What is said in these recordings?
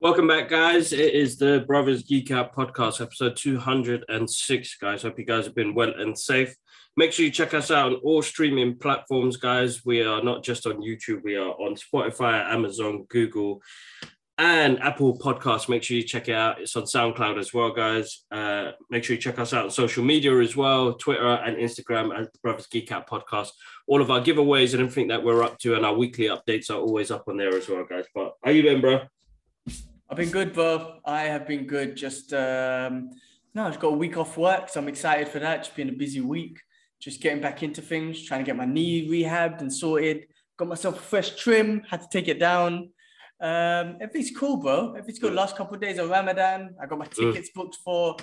Welcome back, guys. It is the Brothers Geek Out podcast, episode 206, guys. Hope you guys have been well and safe. Make sure you check us out on all streaming platforms, guys. We are not just on YouTube, we are on Spotify, Amazon, Google, and Apple Podcasts. Make sure you check it out. It's on SoundCloud as well, guys. Uh, make sure you check us out on social media as well Twitter and Instagram at the Brothers Geek Out podcast. All of our giveaways and everything that we're up to and our weekly updates are always up on there as well, guys. But how you doing, bro? I've been good, bro. I have been good. Just um, no, I've got a week off work, so I'm excited for that. It's been a busy week. Just getting back into things, trying to get my knee rehabbed and sorted. Got myself a fresh trim. Had to take it down. Um, everything's cool, bro. Everything's good. Last couple of days of Ramadan, I got my tickets booked for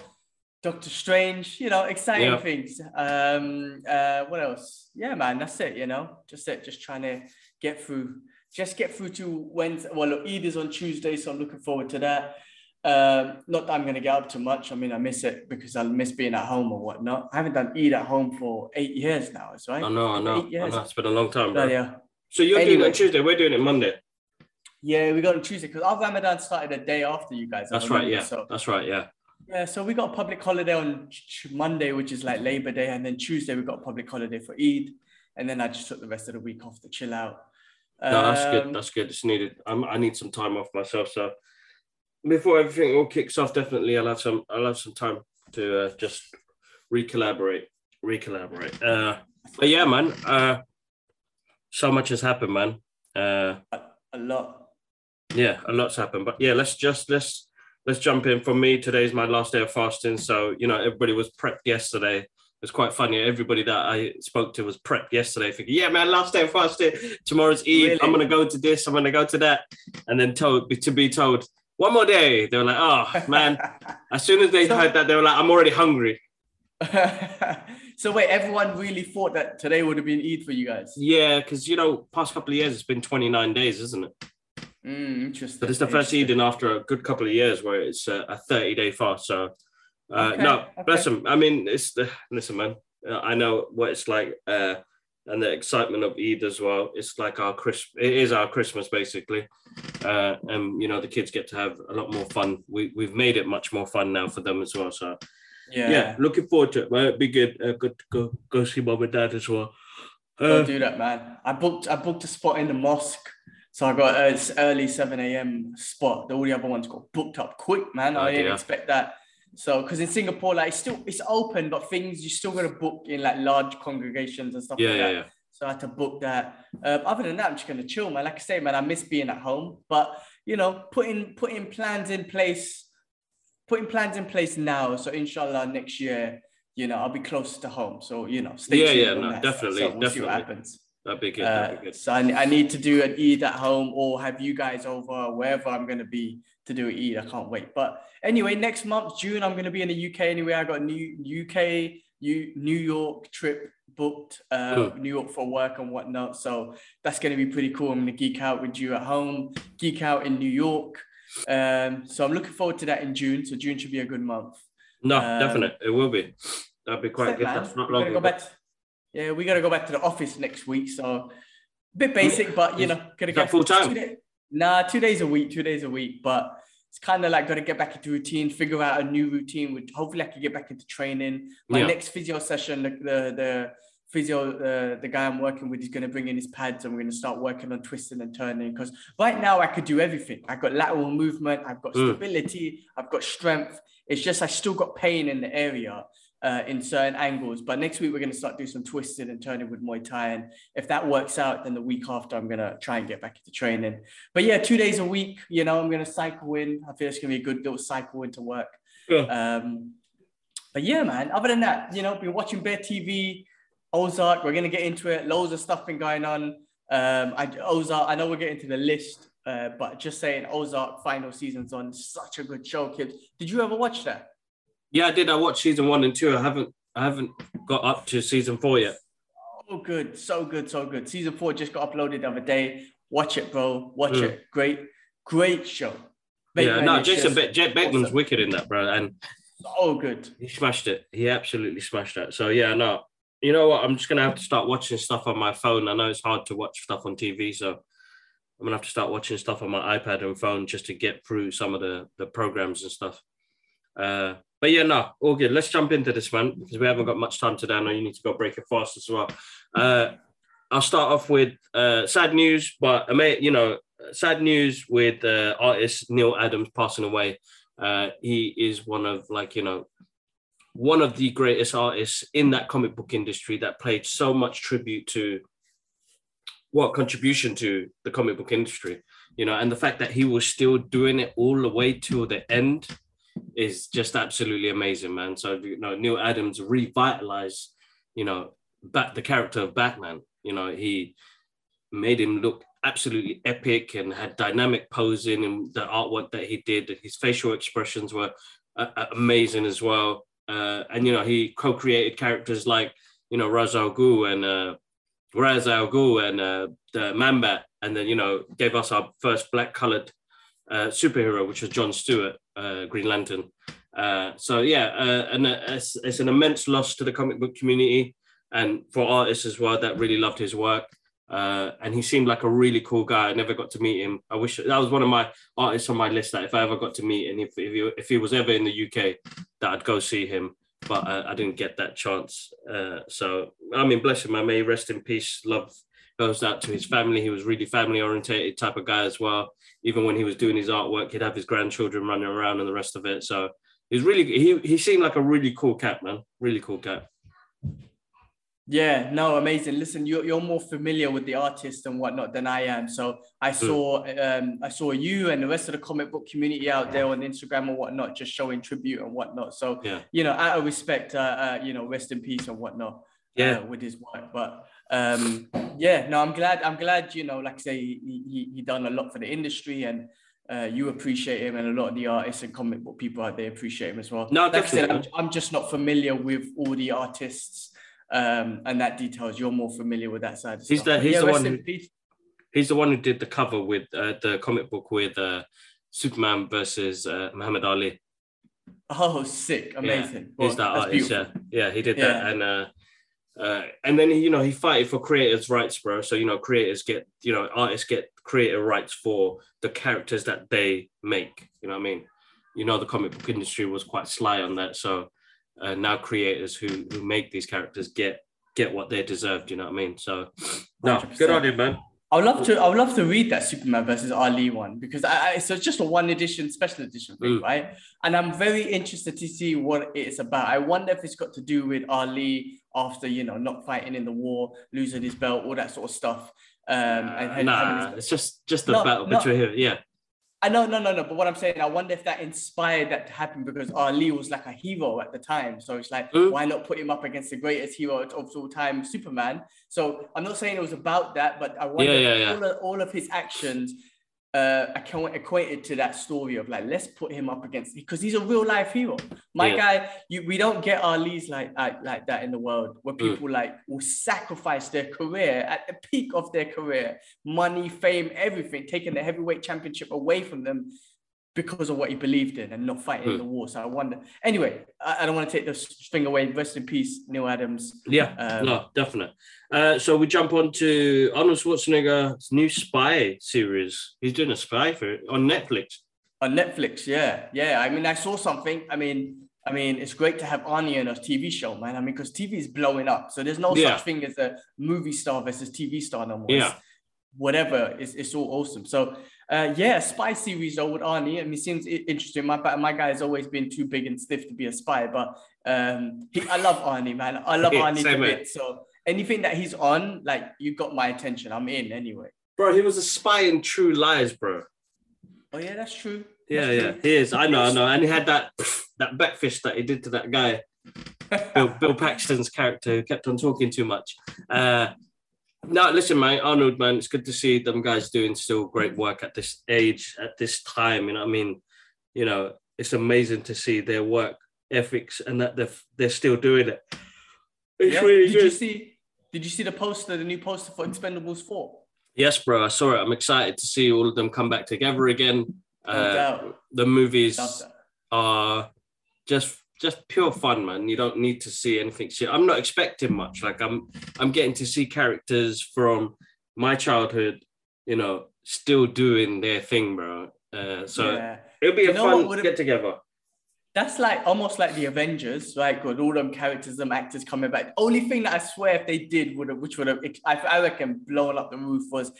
Doctor Strange. You know, exciting Yeah. things. Um, uh, what else? Yeah, man, that's it. You know, just it. Just trying to get through just get through to Wednesday. Well, look, Eid is on Tuesday, so I'm looking forward to that. Um, not that I'm going to get up too much. I mean, I miss it because I miss being at home or whatnot. I haven't done Eid at home for eight years now. It's right. I know, I know. I know. It's been a long time, bro. Hell. So you're doing it on Tuesday, we're doing it Monday. Yeah, we got on Tuesday because our Ramadan started a day after you guys. That's right, yeah. So That's right, yeah. yeah, so we got a public holiday on Monday, which is like Labor Day, and then Tuesday we got a public holiday for Eid, and then I just took the rest of the week off to chill out. No, that's good. Um, That's good. It's needed. I'm, I need some time off myself. So before everything all kicks off, definitely I'll have some. I'll have some time to uh, just recollaborate, recollaborate. Uh, but yeah, man. Uh, so much has happened, man. Uh, a lot. Yeah, a lot's happened. But yeah, let's just let's let's jump in. For me, today's my last day of fasting. So you know, everybody was prepped yesterday. It's quite funny. Everybody that I spoke to was prepped yesterday, thinking, "Yeah, man, last day of fasting. Tomorrow's Eve. Really? I'm gonna go to this. I'm gonna go to that." And then told to be told one more day. They were like, "Oh man!" As soon as they So- heard that, they were like, "I'm already hungry." so wait, everyone really thought that today would have been Eid for you guys. Yeah, because you know, past couple of years, it's been 29 days, isn't it? Mm, interesting. But it's the first Eid in after a good couple of years where it's a, a 30 day fast. So, uh, Okay, no, okay. bless them. I mean, it's the listen, man. uh, I know what it's like, uh, and the excitement of Eid as well. It's like our Christmas. It is our Christmas basically, uh, and you know the kids get to have a lot more fun. We we've made it much more fun now for them as well. So Yeah. yeah, looking forward to it. Well, it'd be good. Uh, good to go go see mom and dad as well. Uh, do that, man. I booked I booked a spot in the mosque. So I got a s- early 7 a.m. spot. All the other ones got booked up quick, man. Oh, I didn't dear. expect that. So because in Singapore, like it's still it's open, but things you still gotta book in like large congregations and stuff yeah, like yeah, that. yeah. So I had to book that. Um, other than that, I'm just gonna chill, man. Like I say, man, I miss being at home. But you know, putting putting plans in place, putting plans in place now. So inshallah, next year, you know, I'll be closer to home. So you know, stay Yeah, tuned yeah, no, definitely, So we'll see what happens. That'd be good. Uh, That'd be good. so I, I need to do an Eid at home or have you guys over wherever I'm going to be to do an Eid. I can't wait. But anyway, next month, June, I'm going to be in the UK anyway. I got a new UK, U, New York trip booked, uh, Cool. New York for work and whatnot. So that's going to be pretty cool. I'm going to geek out with you at home, geek out in New York. Um, so I'm looking forward to that in June. So June should be a good month. No, um, definitely, it will be. That'd be quite good. man. That's not long. go back. To- yeah, we got to go back to the office next week. So a bit basic, but you know, gotta get full time? two Nah, two days a week, two days a week. But it's kind of like got to get back into routine, figure out a new routine. Which hopefully I can get back into training. My Yeah. next physio session, the the, the physio, the, the guy I'm working with is going to bring in his pads and we're going to start working on twisting and turning. Because right now I could do everything. I've got lateral movement, I've got Mm. stability, I've got strength. It's just I still got pain in the area uh, in certain angles. But next week we're going to start doing some twisting and turning with Muay Thai. And if that works out, then the week after I'm going to try and get back into training. But yeah, two days a week, you know, I'm going to cycle in. I feel it's going to be a good little cycle into work. Yeah. Um, but yeah, man, other than that, you know, been watching Bear TV, Ozark, we're going to get into it. Loads of stuff been going on. Um, I, Ozark, I know we're getting to the list, uh, but just saying Ozark final season's on such a good show, kids. Did you ever watch that? Yeah, I did. I watched season one and two. I haven't. I haven't got up to season four yet. Oh, good. So good. So good. Season four just got uploaded the other day. Watch it, bro. Watch Mm. it. Great, great show. yeah, Bateman no, Jason ba- Jet Bateman's awesome. wicked in that, bro. And so good. He smashed it. He absolutely smashed that. So yeah, no, you know what? I'm just gonna have to start watching stuff on my phone. I know it's hard to watch stuff on TV, so I'm gonna have to start watching stuff on my iPad and phone just to get through some of the the programs and stuff. Uh, but yeah, no, all good. Let's jump into this one because we haven't got much time today. I know you need to go break it fast as well. Uh, I'll start off with uh, sad news, but I may, you know, sad news with uh, artist Neal Adams passing away. Uh, he is one of like you know one of the greatest artists in that comic book industry that played so much tribute to what contribution to the comic book industry you know and the fact that he was still doing it all the way till the end is just absolutely amazing man so you know Neal adams revitalized you know back the character of batman you know he made him look absolutely epic and had dynamic posing and the artwork that he did. His facial expressions were uh, uh, amazing as well. Uh, and you know, he co-created characters like you know Ra's al Ghul and uh, Ra's al Ghul and uh, the Man-Bat, and then you know gave us our first black-colored uh, superhero, which was John Stewart, uh, Green Lantern. Uh, so yeah, uh, and uh, it's, it's an immense loss to the comic book community and for artists as well that really loved his work. Uh, and he seemed like a really cool guy. I never got to meet him. I wish that was one of my artists on my list that if I ever got to meet, and if if he, if he was ever in the UK, that I'd go see him. But uh, I didn't get that chance. So I mean, bless him. I may rest in peace. Love goes out to his family. He was really family orientated type of guy as well. Even when he was doing his artwork, he'd have his grandchildren running around and the rest of it. So he's really he he seemed like a really cool cat, man. Really cool cat. Yeah, no, amazing. Listen, you're, you're more familiar with the artist and whatnot than I am. So I hmm. saw um, I saw you and the rest of the comic book community out there on Instagram and whatnot, just showing tribute and whatnot. So yeah. you know, out of respect, uh, uh, you know, rest in peace and whatnot. Yeah, uh, with his work. But um, yeah, no, I'm glad. I'm glad. You know, like I say, he he, he done a lot for the industry and. Uh, you appreciate him, and a lot of the artists and comic book people out there appreciate him as well. No, like definitely. I said, I'm, I'm just not familiar with all the artists um, and that details. You're more familiar with that side. he's stuff. the he's yeah, the one who he's the one who did the cover with uh, the comic book with uh, Superman versus uh, Muhammad Ali. Oh, sick! Amazing. Yeah, he's that artist. Yeah, yeah, he did yeah. that, and uh, uh, and then you know he fighted for creators' rights, bro. So you know creators get you know artists get creator rights for the characters that they make. You know what I mean? You know the comic book industry was quite sly on that, so uh, now creators who who make these characters get get what they deserved. You know what I mean? So no, 100%. good on you, man. I would love to. I would love to read that Superman versus Ali one because I, I so it's just a one edition, special edition thing, mm. right? And I'm very interested to see what it's about. I wonder if it's got to do with Ali after you know not fighting in the war, losing his belt, all that sort of stuff. Um, and, nah, it's just just the no, battle between him. Yeah, I know, no, no, no. But what I'm saying, I wonder if that inspired that to happen because Ali was like a hero at the time. So it's like, mm. why not put him up against the greatest hero of all time, Superman? So I'm not saying it was about that, but I wonder yeah, yeah, yeah. All, of, all of his actions uh, equated to that story of like let's put him up against because he's a real life hero. My yeah. guy, you we don't get Ali's like, like like that in the world where mm. people mm. like will sacrifice their career at the peak of their career, money, fame, everything, taking the heavyweight championship away from them because of what he believed in and not fighting mm. the war. So I wonder. Anyway, I, I, don't want to take this thing away. Rest in peace, Neal Adams. Yeah, um, no, definitely. Uh, so we jump on to Arnold Schwarzenegger's new Spy series. He's doing a spy for on Netflix. On Netflix, yeah, yeah. I mean, I saw something. I mean, I mean, it's great to have Arnie in a TV show, man. I mean, because TV is blowing up, so there's no yeah. such thing as a movie star versus TV star no more. Yeah. Whatever, it's, it's all awesome. So uh, yeah, spy series though with Arnie. I mean, seems interesting. My my guy has always been too big and stiff to be a spy, but um, he, I love Arnie, man. I love yeah, Arnie a bit. So anything that he's on, like you got my attention. I'm in anyway. Bro, he was a spy in True Lies, bro. Oh yeah, that's true. Yeah, that's yeah, true. he is. I know, I know, and he had that that backfish that he did to that guy, Bill, Bill Paxton's character, who kept on talking too much. Uh, no, listen, man, Arnold, man, it's good to see them guys doing still great work at this age, at this time. You know, I mean, you know, it's amazing to see their work ethics and that they're they're still doing it. It's yeah. really did good. you see? Did you see the poster, the new poster for Expendables Four? Yes, bro, I saw it. I'm excited to see all of them come back together again. No uh, the movies are just just pure fun, man. You don't need to see anything. See, I'm not expecting much. Like I'm I'm getting to see characters from my childhood, you know, still doing their thing, bro. Uh, so Yeah. it'll be You a fun get together. That's like almost like the Avengers, right? With all them characters, them actors coming back. Only thing that I swear if they did would have, which would have, I, I reckon, blown up the roof was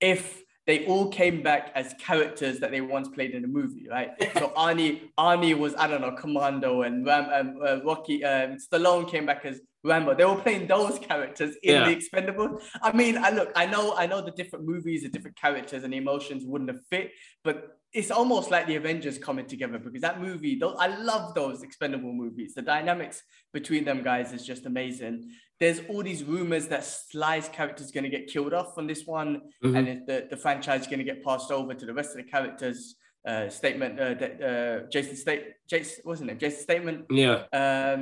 if they all came back as characters that they once played in a movie, right? So Arnie, Arnie was I don't know, Commando, and Ram, um, uh, Rocky, um, Stallone came back as Rambo. They were playing those characters in Yeah. the Expendables. I mean, I look, I know, I know the different movies, the different characters and the emotions wouldn't have fit, but it's almost like the Avengers coming together because that movie, those, I love those expendable movies. The dynamics between them guys is just amazing. There's all these rumors that Sly's character is going to get killed off on this one, Mhm. and the, the franchise is going to get passed over to the rest of the characters. Uh, statement, uh, that, uh, Jason State, Jason, wasn't it? Jason Statham. Yeah. Um,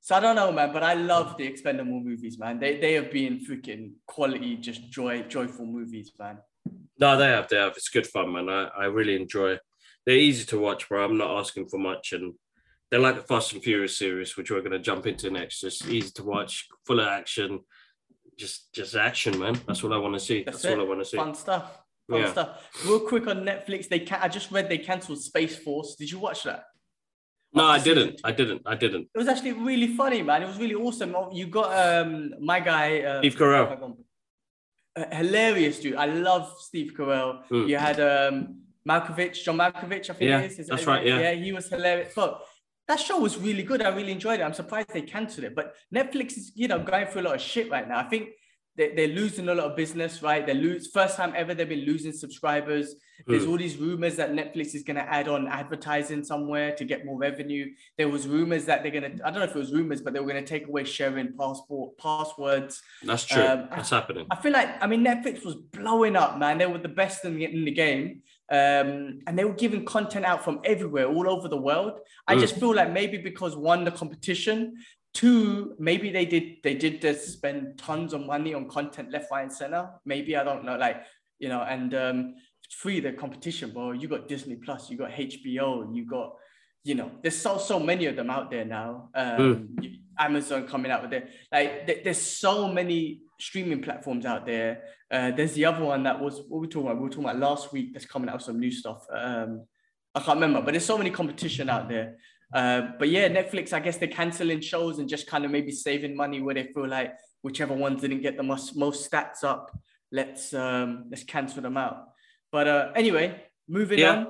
so I don't know, man, but I love the expendable movies, man. They they have been freaking quality, just joy, joyful movies, man. No, they have, they have. It's good fun, man. I, I really enjoy. They're easy to watch, bro. I'm not asking for much, and they're like the Fast and Furious series, which we're gonna jump into next. Just easy to watch, full of action, just just action, man. That's what I want to see. That's, That's all. I want to see. Fun stuff. Fun Yeah. stuff. Real quick on Netflix, they can- I just read they cancelled Space Force. Did you watch that? No, I didn't. I didn't. I didn't. It was actually really funny, man. It was really awesome. Oh, You got um my guy uh, Steve Carell. Uh, hilarious, dude. I love Steve Carell. Mm. You had um Malkovich, John Malkovich, I think Yeah, it is. Is that's that right, yeah. yeah, he was hilarious. But that show was really good. I really enjoyed it. I'm surprised they cancelled it. But Netflix is, you know, going through a lot of shit right now. I think they, they're losing a lot of business, right? They lose first time ever they've been losing subscribers. There's Mm. all these rumors that Netflix is going to add on advertising somewhere to get more revenue. There was rumors that they're going to, I don't know if it was rumors, but they were going to take away sharing passport passwords. That's true. Um, That's happening. I feel like, I mean, Netflix was blowing up, man. They were the best in the, in the game. Um, and they were giving content out from everywhere, all over the world. I Mm. just feel like maybe because one, the competition, two, maybe they did they did just spend tons of money on content left, right, and center. Maybe I don't know, like you know, and um, three, the competition, bro. You got Disney Plus, you got HBO, you got you know, there's so so many of them out there now. Um, you- Amazon coming out with it. Like th- there's so many streaming platforms out there. Uh, there's the other one that was what we talking about. We were talking about last week. That's coming out with some new stuff. Um, I can't remember, but there's so many competition out there. Uh, but yeah, Netflix. I guess they're canceling shows and just kind of maybe saving money where they feel like whichever ones didn't get the most most stats up, let's um, let's cancel them out. But uh, anyway, moving Yeah. on.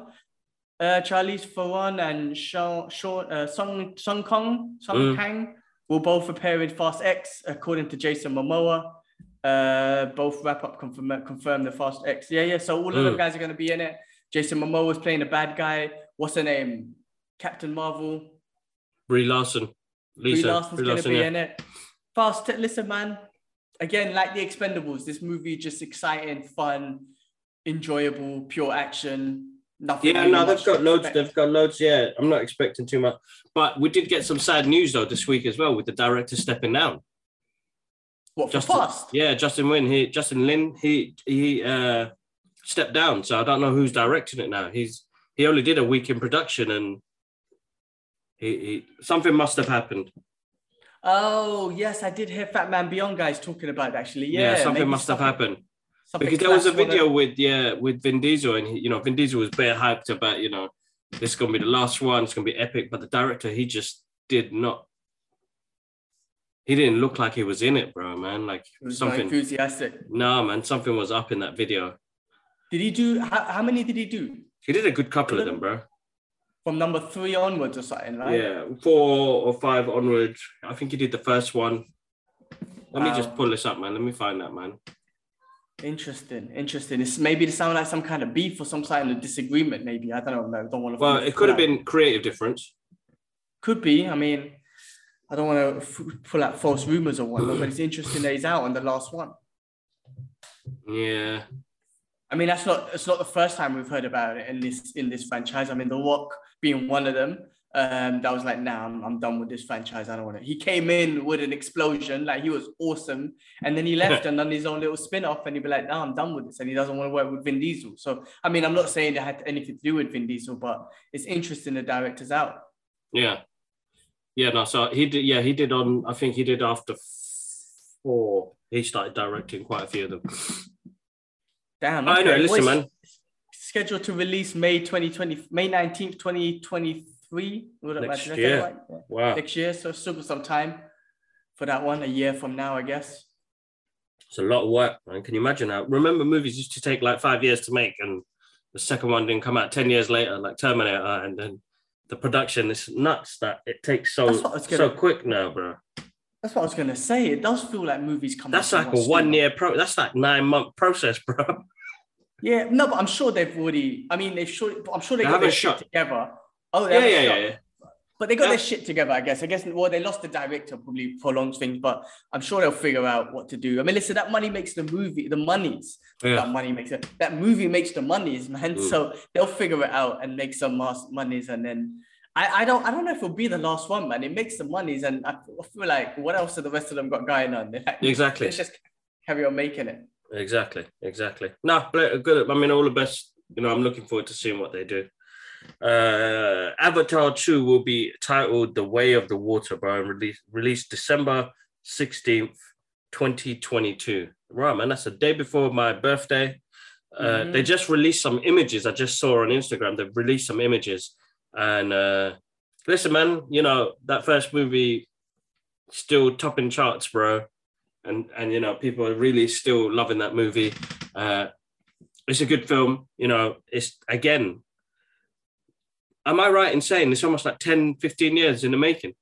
Uh, Charlize Theron and Sean, Sean, uh, Song Song Kong Song Mm. Kang will both appear in Fast X, according to Jason Momoa. Uh, both wrap up confirm confirm the Fast X. Yeah, yeah. So all of them Mm. guys are going to be in it. Jason Momoa was playing a bad guy. What's her name? Captain Marvel. Brie Larson. Lisa. Brie Larson's Brie to be yeah. in it. Fast. Listen, man. Again, like the Expendables, this movie just exciting, fun, enjoyable, pure action. Nothing. Yeah, no, they've got loads. expect. They've got loads. Yeah, I'm not expecting too much, but we did get some sad news though this week as well with the director stepping down. What Justin, Fast? yeah, Justin Win. He Justin Lin. He he uh stepped down, so I don't know who's directing it now. He's he only did a week in production, and he, he something must have happened. Oh yes, I did hear Fat Man Beyond guys talking about it actually. Yeah, something maybe must have happened something because there was a video with yeah with Vin Diesel, and he, you know Vin Diesel was bare hyped about you know this is gonna be the last one. It's gonna be epic, but the director he just did not. He didn't look like he was in it, bro, man. Like He was not something. enthusiastic. No, man, something was up in that video. Did he do? How, how many did he do? He did a good couple of them, bro. From number three onwards or something, right? Yeah, four or five onwards. I think he did the first one. Let me just pull this up, man. Let me find that, man. Interesting, interesting. It's maybe it sound like some kind of beef or some kind of disagreement. Maybe I don't know. No, don't want to. Well, it could have been creative difference. Could be. I mean, I don't want to f- pull out false rumors or whatnot, but it's interesting that he's out on the last one. Yeah, I mean, that's not it's not the first time we've heard about it in this in this franchise. I mean, The Rock being one of them. Um, that was like, nah, I'm, I'm done with this franchise. I don't want it. He came in with an explosion, like he was awesome, and then he left and done his own little spin-off, and he'd be like, nah, I'm done with this, and he doesn't want to work with Vin Diesel. So, I mean, I'm not saying it had anything to do with Vin Diesel, but it's interesting the director's out. yeah. Yeah, no, so he did. Yeah, he did on. I think he did after four. He started directing quite a few of them. Damn. I know. okay. Listen, man. Scheduled to release May 2020, May 19th, 2023. Would it- Next did I year. right? Yeah. Wow, Next year. So still got some time for that one, a year from now, I guess. it's a lot of work, man. Can you imagine that? Remember, movies used to take like five years to make, and the second one didn't come out ten years later, like Terminator, and then the production is nuts that it takes so That's what I was so quick now, bro. That's what I was gonna say. It does feel like movies come. That's like a one year pro. That's like nine month process, bro. Yeah, no, but I'm sure they've already. I mean, they've sure. I'm sure they They got their haven't shit shot. together. Oh, Yeah, yeah, yeah, yeah. But they got Yeah. their shit together, I guess. I guess. Well, they lost the director, probably prolongs things, but I'm sure they'll figure out what to do. I mean, listen, that money makes the movie, the monies. Yeah. That money makes it. That movie makes the monies, man. Mm. So they'll figure it out and make some mas- monies, and then. I, I don't I don't know if it'll be the last one, man. It makes the monies, and I feel- like what else have the rest of them got going on? Like, Exactly. Let's just carry on making it. Exactly, exactly. No, but good. I mean, all the best. You know, I'm looking forward to seeing what they do. Uh, Avatar 2 will be titled The Way of the Water, bro, and released released December 16th, 2022. Right, man, that's the day before my birthday. Uh, Mhm. They just released some images. I just saw on Instagram. They've released some images. And uh, listen, man, you know, that first movie still topping charts, bro. And, and you know, people are really still loving that movie. Uh, it's a good film. You know, it's again, am I right in saying it's almost like 10, 15 years in the making?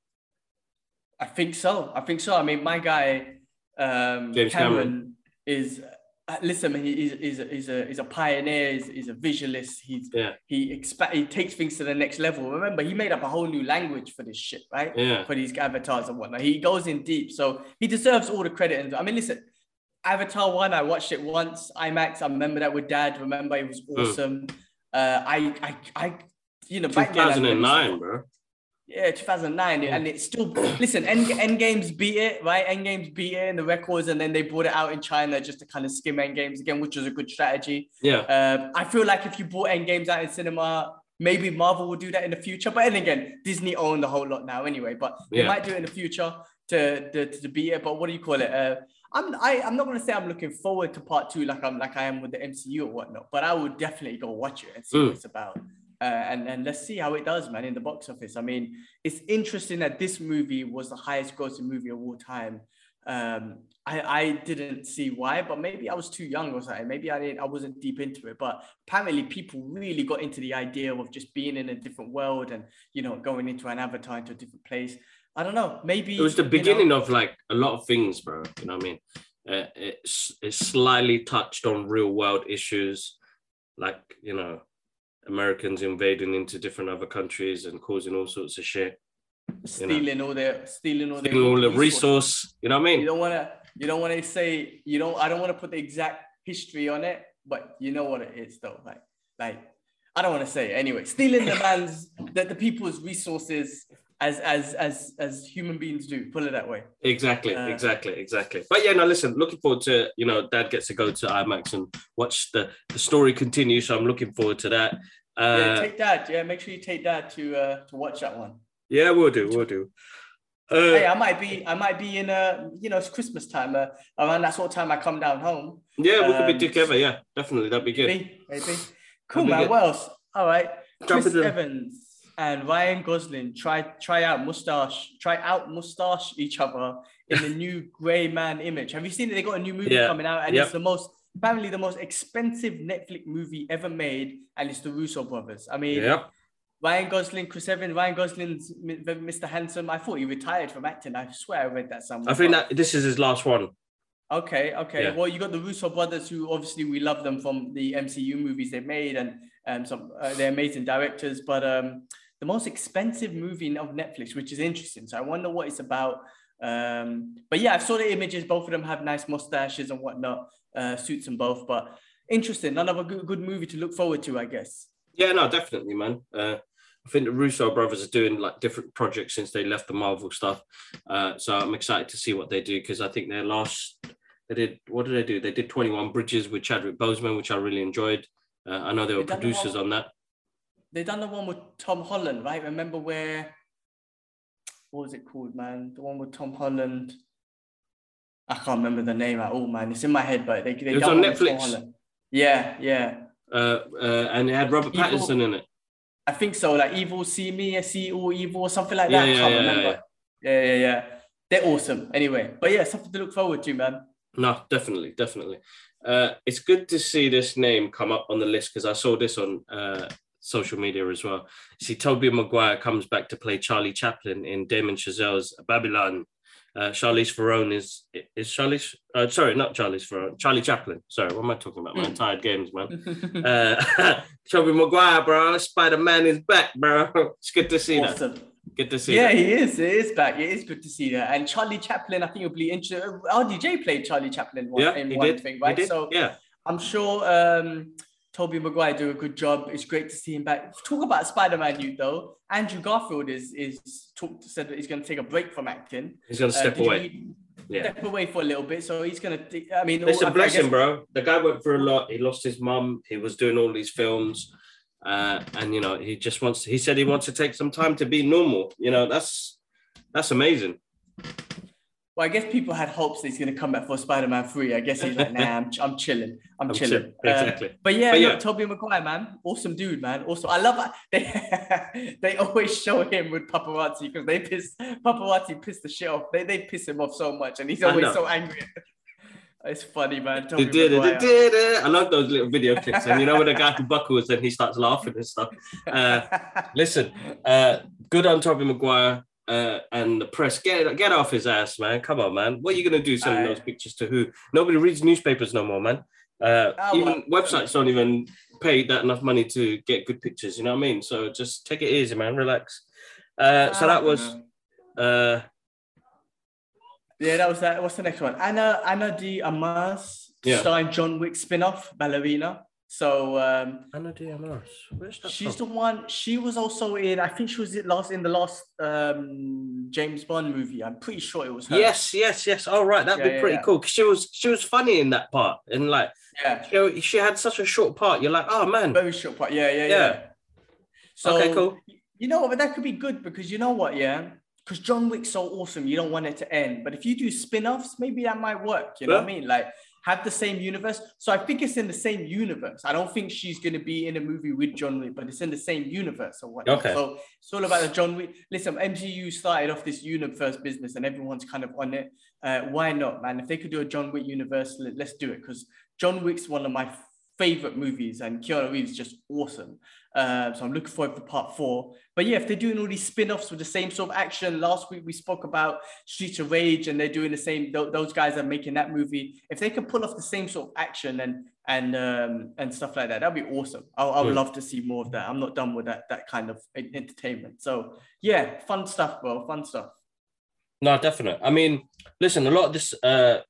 I think so. I think so. I mean, my guy, um, James Cameron, Cameron. is. Uh, listen, he is is a, is a is a pioneer. He's, he's a visualist. He's Yeah. he expa- he takes things to the next level. Remember, he made up a whole new language for this shit, right? Yeah. For these avatars and whatnot. He goes in deep, so he deserves all the credit. And I mean, listen, Avatar one, I watched it once IMAX. I remember that with Dad. Remember, it was Hmm. awesome. Uh, I I I, you know, back then 2009, saw- bro. yeah, 2009, Yeah. and it's still listen. End, End Games beat it, right? End Games beat it in the records, and then they brought it out in China just to kind of skim End Games again, which was a good strategy. Yeah. Um, I feel like if you brought End Games out in cinema, maybe Marvel will do that in the future. But then again, Disney own the whole lot now anyway. But they might do it in the future to to, to beat it. But what do you call it? Uh, I'm I, I'm not gonna say I'm looking forward to part two like I'm like I am with the MCU or whatnot, but I would definitely go watch it and see Mm. what it's about. Uh, and and let's see how it does, man, in the box office. I mean, it's interesting that this movie was the highest grossing movie of all time. Um, I, I didn't see why, but maybe I was too young or something. Maybe I didn't, I wasn't deep into it. But apparently, people really got into the idea of just being in a different world and you know going into an avatar into a different place. I don't know. Maybe It was the you know- beginning of like a lot of things, bro. You know what I mean? Uh, it's it slightly touched on real world issues, like you know, Americans invading into different other countries and causing all sorts of shit, stealing all their stealing all their stealing all the resource. You know what I mean? You don't want to. You don't want to say. You don't. I don't want to put the exact history on it, but you know what it is, though. Like, like I don't want to say it anyway. Stealing the man's, the, the people's resources as as as as human beings do. Put it that way. Exactly, Uh, exactly, exactly. But yeah, no, listen, looking forward to you know, Dad gets to go to IMAX and watch the the story continue. So I'm looking forward to that. yeah, Uh, take that. Yeah, make sure you take that to uh to watch that one. yeah, we'll do, we'll do. Uh, Hey, I might be. I might be in a, you know it's Christmas time. Uh, around that sort of time, I come down home. yeah, we could be um, together. Yeah, definitely, that'd be good. Maybe, maybe. Cool, man. good. What else? All right. Jump Chris Evans and Ryan Gosling try try out mustache, try out mustache each other in the new Grey Man image. Have you seen it? They got a new movie Yeah. coming out, and Yep. it's the most apparently the most expensive Netflix movie ever made, and it's the Russo brothers. I mean, Yeah, Ryan Gosling, Chris Evans, Ryan Gosling's Mr. Handsome. I thought he retired from acting. I swear I read that somewhere. I think that this is his last one. Okay, okay. Yeah. Well, you got the Russo brothers, who obviously we love them from the MCU movies they made, and um, some uh, they're amazing directors. But um, the most expensive movie of Netflix, which is interesting. So I wonder what it's about. Um, but yeah, I saw the images. Both of them have nice mustaches and whatnot, uh, suits them both. But interesting. Another good, good movie to look forward to, I guess. Yeah, no, definitely, man. Uh, I think the Russo brothers are doing like different projects since they left the Marvel stuff. Uh, so I'm excited to see what they do because I think their last they did what did they do? They did 21 Bridges with Chadwick Boseman, which I really enjoyed. Uh, I know they were They done the producers on that. They done the one with Tom Holland, right? Remember where what was it called, man? The one with Tom Holland. I can't remember the name at all, man. It's in my head, but they they It was on one with Tom Netflix. Yeah, yeah. Uh, uh, and it had Robert Evil- Pattinson in it. I think so. Like evil, see me, see all evil, or something like Yeah, that. I yeah, can't yeah, remember. Yeah, yeah, yeah. They're awesome. Anyway, but yeah, something to look forward to, man. No, definitely, definitely. Uh, it's good to see this name come up on the list because I saw this on uh, social media as well. See, Tobey Maguire comes back to play Charlie Chaplin in Damien Chazelle's Babylon. Uh, Charlize Theron is is Charlize. Uh, sorry, not Charlize Theron. Charlie Chaplin. Sorry, what am I talking about? My entire games, man. Uh, Tobey Maguire, bro. Spider Man is back, bro. It's good to see that. awesome. Good to see Yeah, that. he is. It is back. It is good to see that. And Charlie Chaplin, I think it'll be interesting. RDJ played Charlie Chaplin one, Yeah, in he one did. thing, right? So yeah, I'm sure um, Tobey Maguire do a good job. It's great to see him back. Talk about Spider-Man, you though. Andrew Garfield is is talked said that he's going to take a break from acting. he's gonna Uh, step you away. Yeah. Step away for a little bit. So he's going to. I mean, It's I- a blessing, guess- bro. The guy went through a lot. He lost his mum. He was doing all these films, uh, and you know, he just wants. He said he wants to take some time to be normal. You know, that's that's amazing. Well, I guess people had hopes that he's going to come back for Spider-Man 3. I guess he's like, nah, I'm, I'm chilling. I'm, I'm chilling. chill- Uh, exactly. but yeah, But look. Tobey Maguire, man, awesome dude, man. Also, I love that they they always show him with paparazzi because they piss paparazzi piss the shit off. They they piss him off so much, and he's always so angry. it's funny, man. They Tobey did it. They did it. I love those little video clips. And you know when the guy buckles and he starts laughing and stuff. Uh, listen, uh, good on Tobey Maguire. Uh, and the press, get get off his ass, man. Come on, man. What are you gonna do selling Aye. those pictures to who? Nobody reads newspapers no more, man. Uh, Ah, even well. websites don't even pay that enough money to get good pictures. You know what I mean? So just take it easy, man. Relax. Uh, so that was uh, yeah, that was that. What's the next one? Anna Ana de Armas, Yeah. starring John Wick spin-off, Ballerina. So um, Ana de Armas. Where's that She's from? the one. She was also in. I think she was in last in the last um, James Bond movie. I'm pretty sure it was her. Yes, yes, yes. All right, that'd Yeah, be yeah, pretty yeah. cool. 'cause she was she was funny in that part, and like Yeah. know, she had such a short part. You're like, oh man, Very short part. Yeah, yeah, yeah. So okay, cool. you know what? But that could be good because you know what? Yeah. Because John Wick's so awesome, you don't want it to end. But if you do spin-offs, maybe that might work. You know what I mean? Like have the same universe. So I think it's in the same universe. I don't think she's gonna be in a movie with John Wick, but it's in the same universe or whatever. Okay. So it's all about the John Wick. Listen, MCU started off this universe business and everyone's kind of on it. Uh, why not, man? If they could do a John Wick universe, let, let's do it. Because John Wick's one of my favorite movies and Keanu Reeves is just awesome. Uh, so I'm looking forward to part four. But yeah, if they're doing all these spin-offs with the same sort of action, last week we spoke about Streets of Rage and they're doing the same, tho- those guys are making that movie. If they can pull off the same sort of action and and um, and stuff like that, that'd be awesome. I, I would Mm. love to see more of that. I'm not done with that that kind of entertainment. So yeah, fun stuff, bro. Fun stuff. No, definite. I mean, listen, a lot of this. Uh,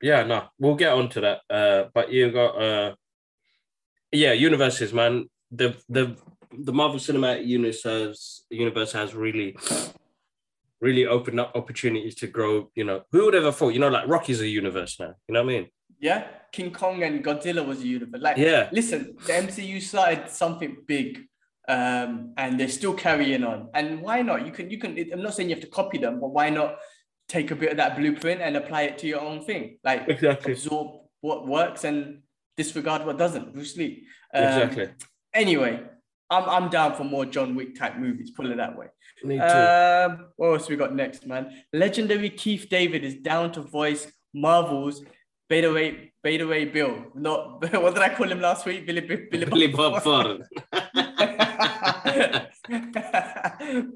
yeah, no, we'll get on to that. Uh, but you got uh, yeah, universes, man. The the the Marvel Cinematic Universe has universe has really really opened up opportunities to grow. You know, who would ever thought? You know, like Rocky's a universe now. You know what I mean? Yeah, King Kong and Godzilla was a universe. Like Yeah. listen, the MCU started something big, um, and they're still carrying on. And why not? You can, you can. I'm not saying you have to copy them, but why not take a bit of that blueprint and apply it to your own thing? Like Exactly. absorb what works and disregard what doesn't. Bruce Lee. Um, Exactly. Anyway, I'm I'm down for more John Wick type movies. Put it that way. Me too. Um, what else we got next, man? Legendary Keith David is down to voice Marvel's Beta Ray Beta Ray Bill. Not what did I call him last week? Billy Billy, Billy, Billy Bob Thornton.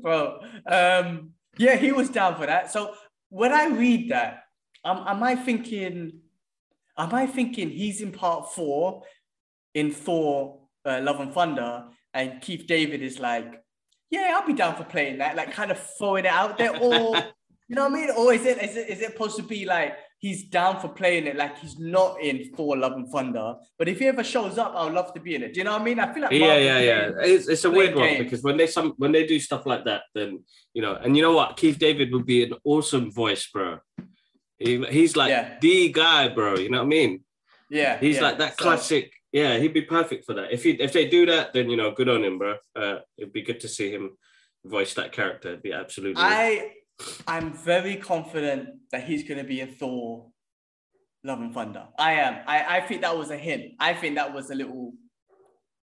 Bro, um, yeah, he was down for that. So when I read that, um, am I thinking, am I thinking he's in part four in Thor, uh, Love and Thunder, and Keith David is like, yeah, I'll be down for playing that, like kind of throwing it out there, or you know what I mean? Or is it is it is it supposed to be like he's down for playing it, like he's not in for Love and Thunder, but if he ever shows up, I would love to be in it. Do you know what I mean? I feel like yeah, Marvel yeah, yeah. It's, it's a weird one games. because when they some when they do stuff like that, then you know, and you know what, Keith David would be an awesome voice, bro. He, he's like Yeah. the guy, bro. You know what I mean? Yeah, He's yeah. like that classic. Yeah, he'd be perfect for that. If he if they do that, then you know, good on him, bro. Uh, it'd be good to see him voice that character. It'd be absolutely. I I'm very confident that he's going to be a Thor Love and Thunder. I am. I, I think that was a hint. I think that was a little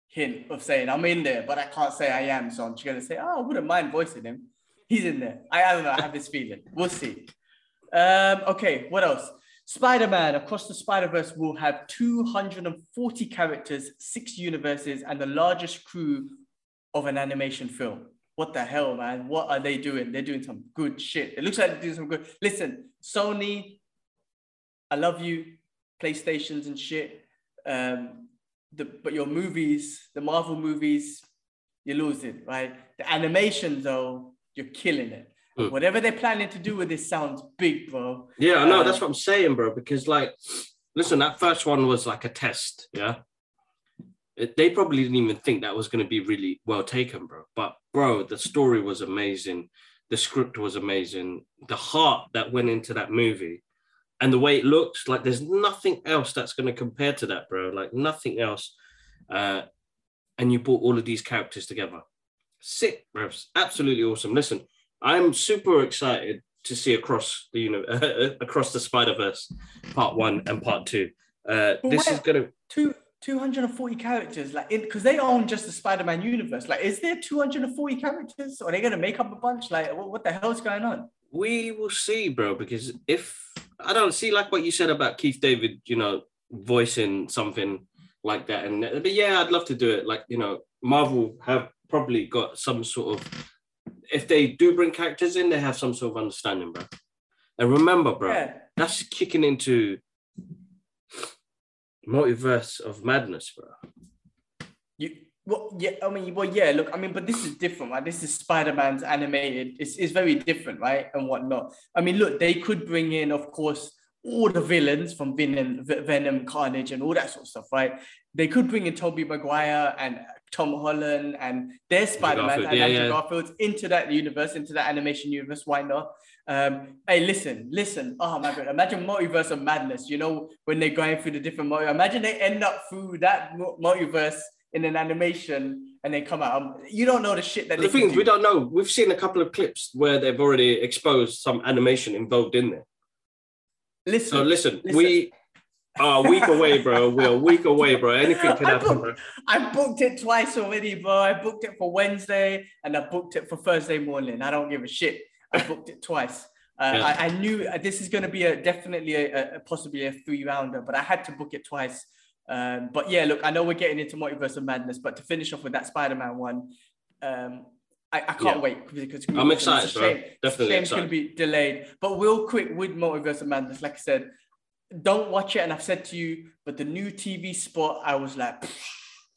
hint of saying I'm in there, but I can't say I am. So I'm just going to say, oh, I wouldn't mind voicing him. He's in there. I, I don't know. I have this feeling. We'll see. Um, okay, what else? Spider Man Across the Spider Verse will have 240 characters, six universes, and the largest crew of an animation film. What the hell, man? What are they doing? They're doing some good shit. It looks like they're doing some good. Listen, Sony, I love you, PlayStations and shit. Um, the, but your movies, the Marvel movies, you're losing, right? The animation, though, you're killing it. Mm. Whatever they're planning to do with this sounds big, bro. Yeah, I know. Um, that's what I'm saying, bro. Because, like, listen, that first one was like a test. Yeah. It, they probably didn't even think that was going to be really well taken, bro. But, bro, the story was amazing. The script was amazing. The heart that went into that movie and the way it looks, like, there's nothing else that's going to compare to that, bro. Like, nothing else. Uh, and you brought all of these characters together. Sick, bro. Absolutely awesome. Listen, I'm super excited to see across the you know across the Spider Verse, part one and part two. Uh, this is gonna two. 240 characters like because they own just the spider-man universe. Like is there 240 characters? Or are they gonna make up a bunch? Like what, what the hell's going on? We will see bro because if i don't see like what you said about keith david you know voicing something like that. And but yeah i'd love to do it. Like you know marvel have probably got some sort of if they do bring characters in, they have some sort of understanding, bro. And remember, bro, yeah. that's kicking into multiverse of madness, bro. You well, yeah, I mean, well, yeah. Look, I mean, but this is different, right? This is Spider Man's animated. It's, it's very different, right, and whatnot. I mean, look, they could bring in, of course, all the villains from Venom, Venom, Carnage, and all that sort of stuff, right? They could bring in Tobey Maguire and Tom Holland and their Spider-Man and yeah, Andrew yeah. Garfield into that universe, into that animation universe. Why not? Um, hey, listen, listen. Oh my god! Imagine multiverse of madness. You know when they're going through the different multiverse. Imagine they end up through that multiverse in an animation and they come out. Um, you don't know the shit that. The thing is, we don't know. We've seen a couple of clips where they've already exposed some animation involved in there. Listen. So listen, listen. we Oh, a week away, bro. We're a week away, bro. Anything can happen, bro. I booked it twice already, bro. I booked it for Wednesday and I booked it for Thursday morning. I don't give a shit. I booked it twice. Uh, yeah. I, I, knew this is going to be a definitely a, a, possibly a three rounder, but I had to book it twice. Um, but yeah, look, I know we're getting into multiverse of madness, but to finish off with that Spider-Man one, um, I, I, can't yeah. wait because I'm excited, bro. Definitely, it's going to be delayed. But real quick with multiverse of madness, like I said, don't watch it. And I've said to you, but the new TV spot, I was like,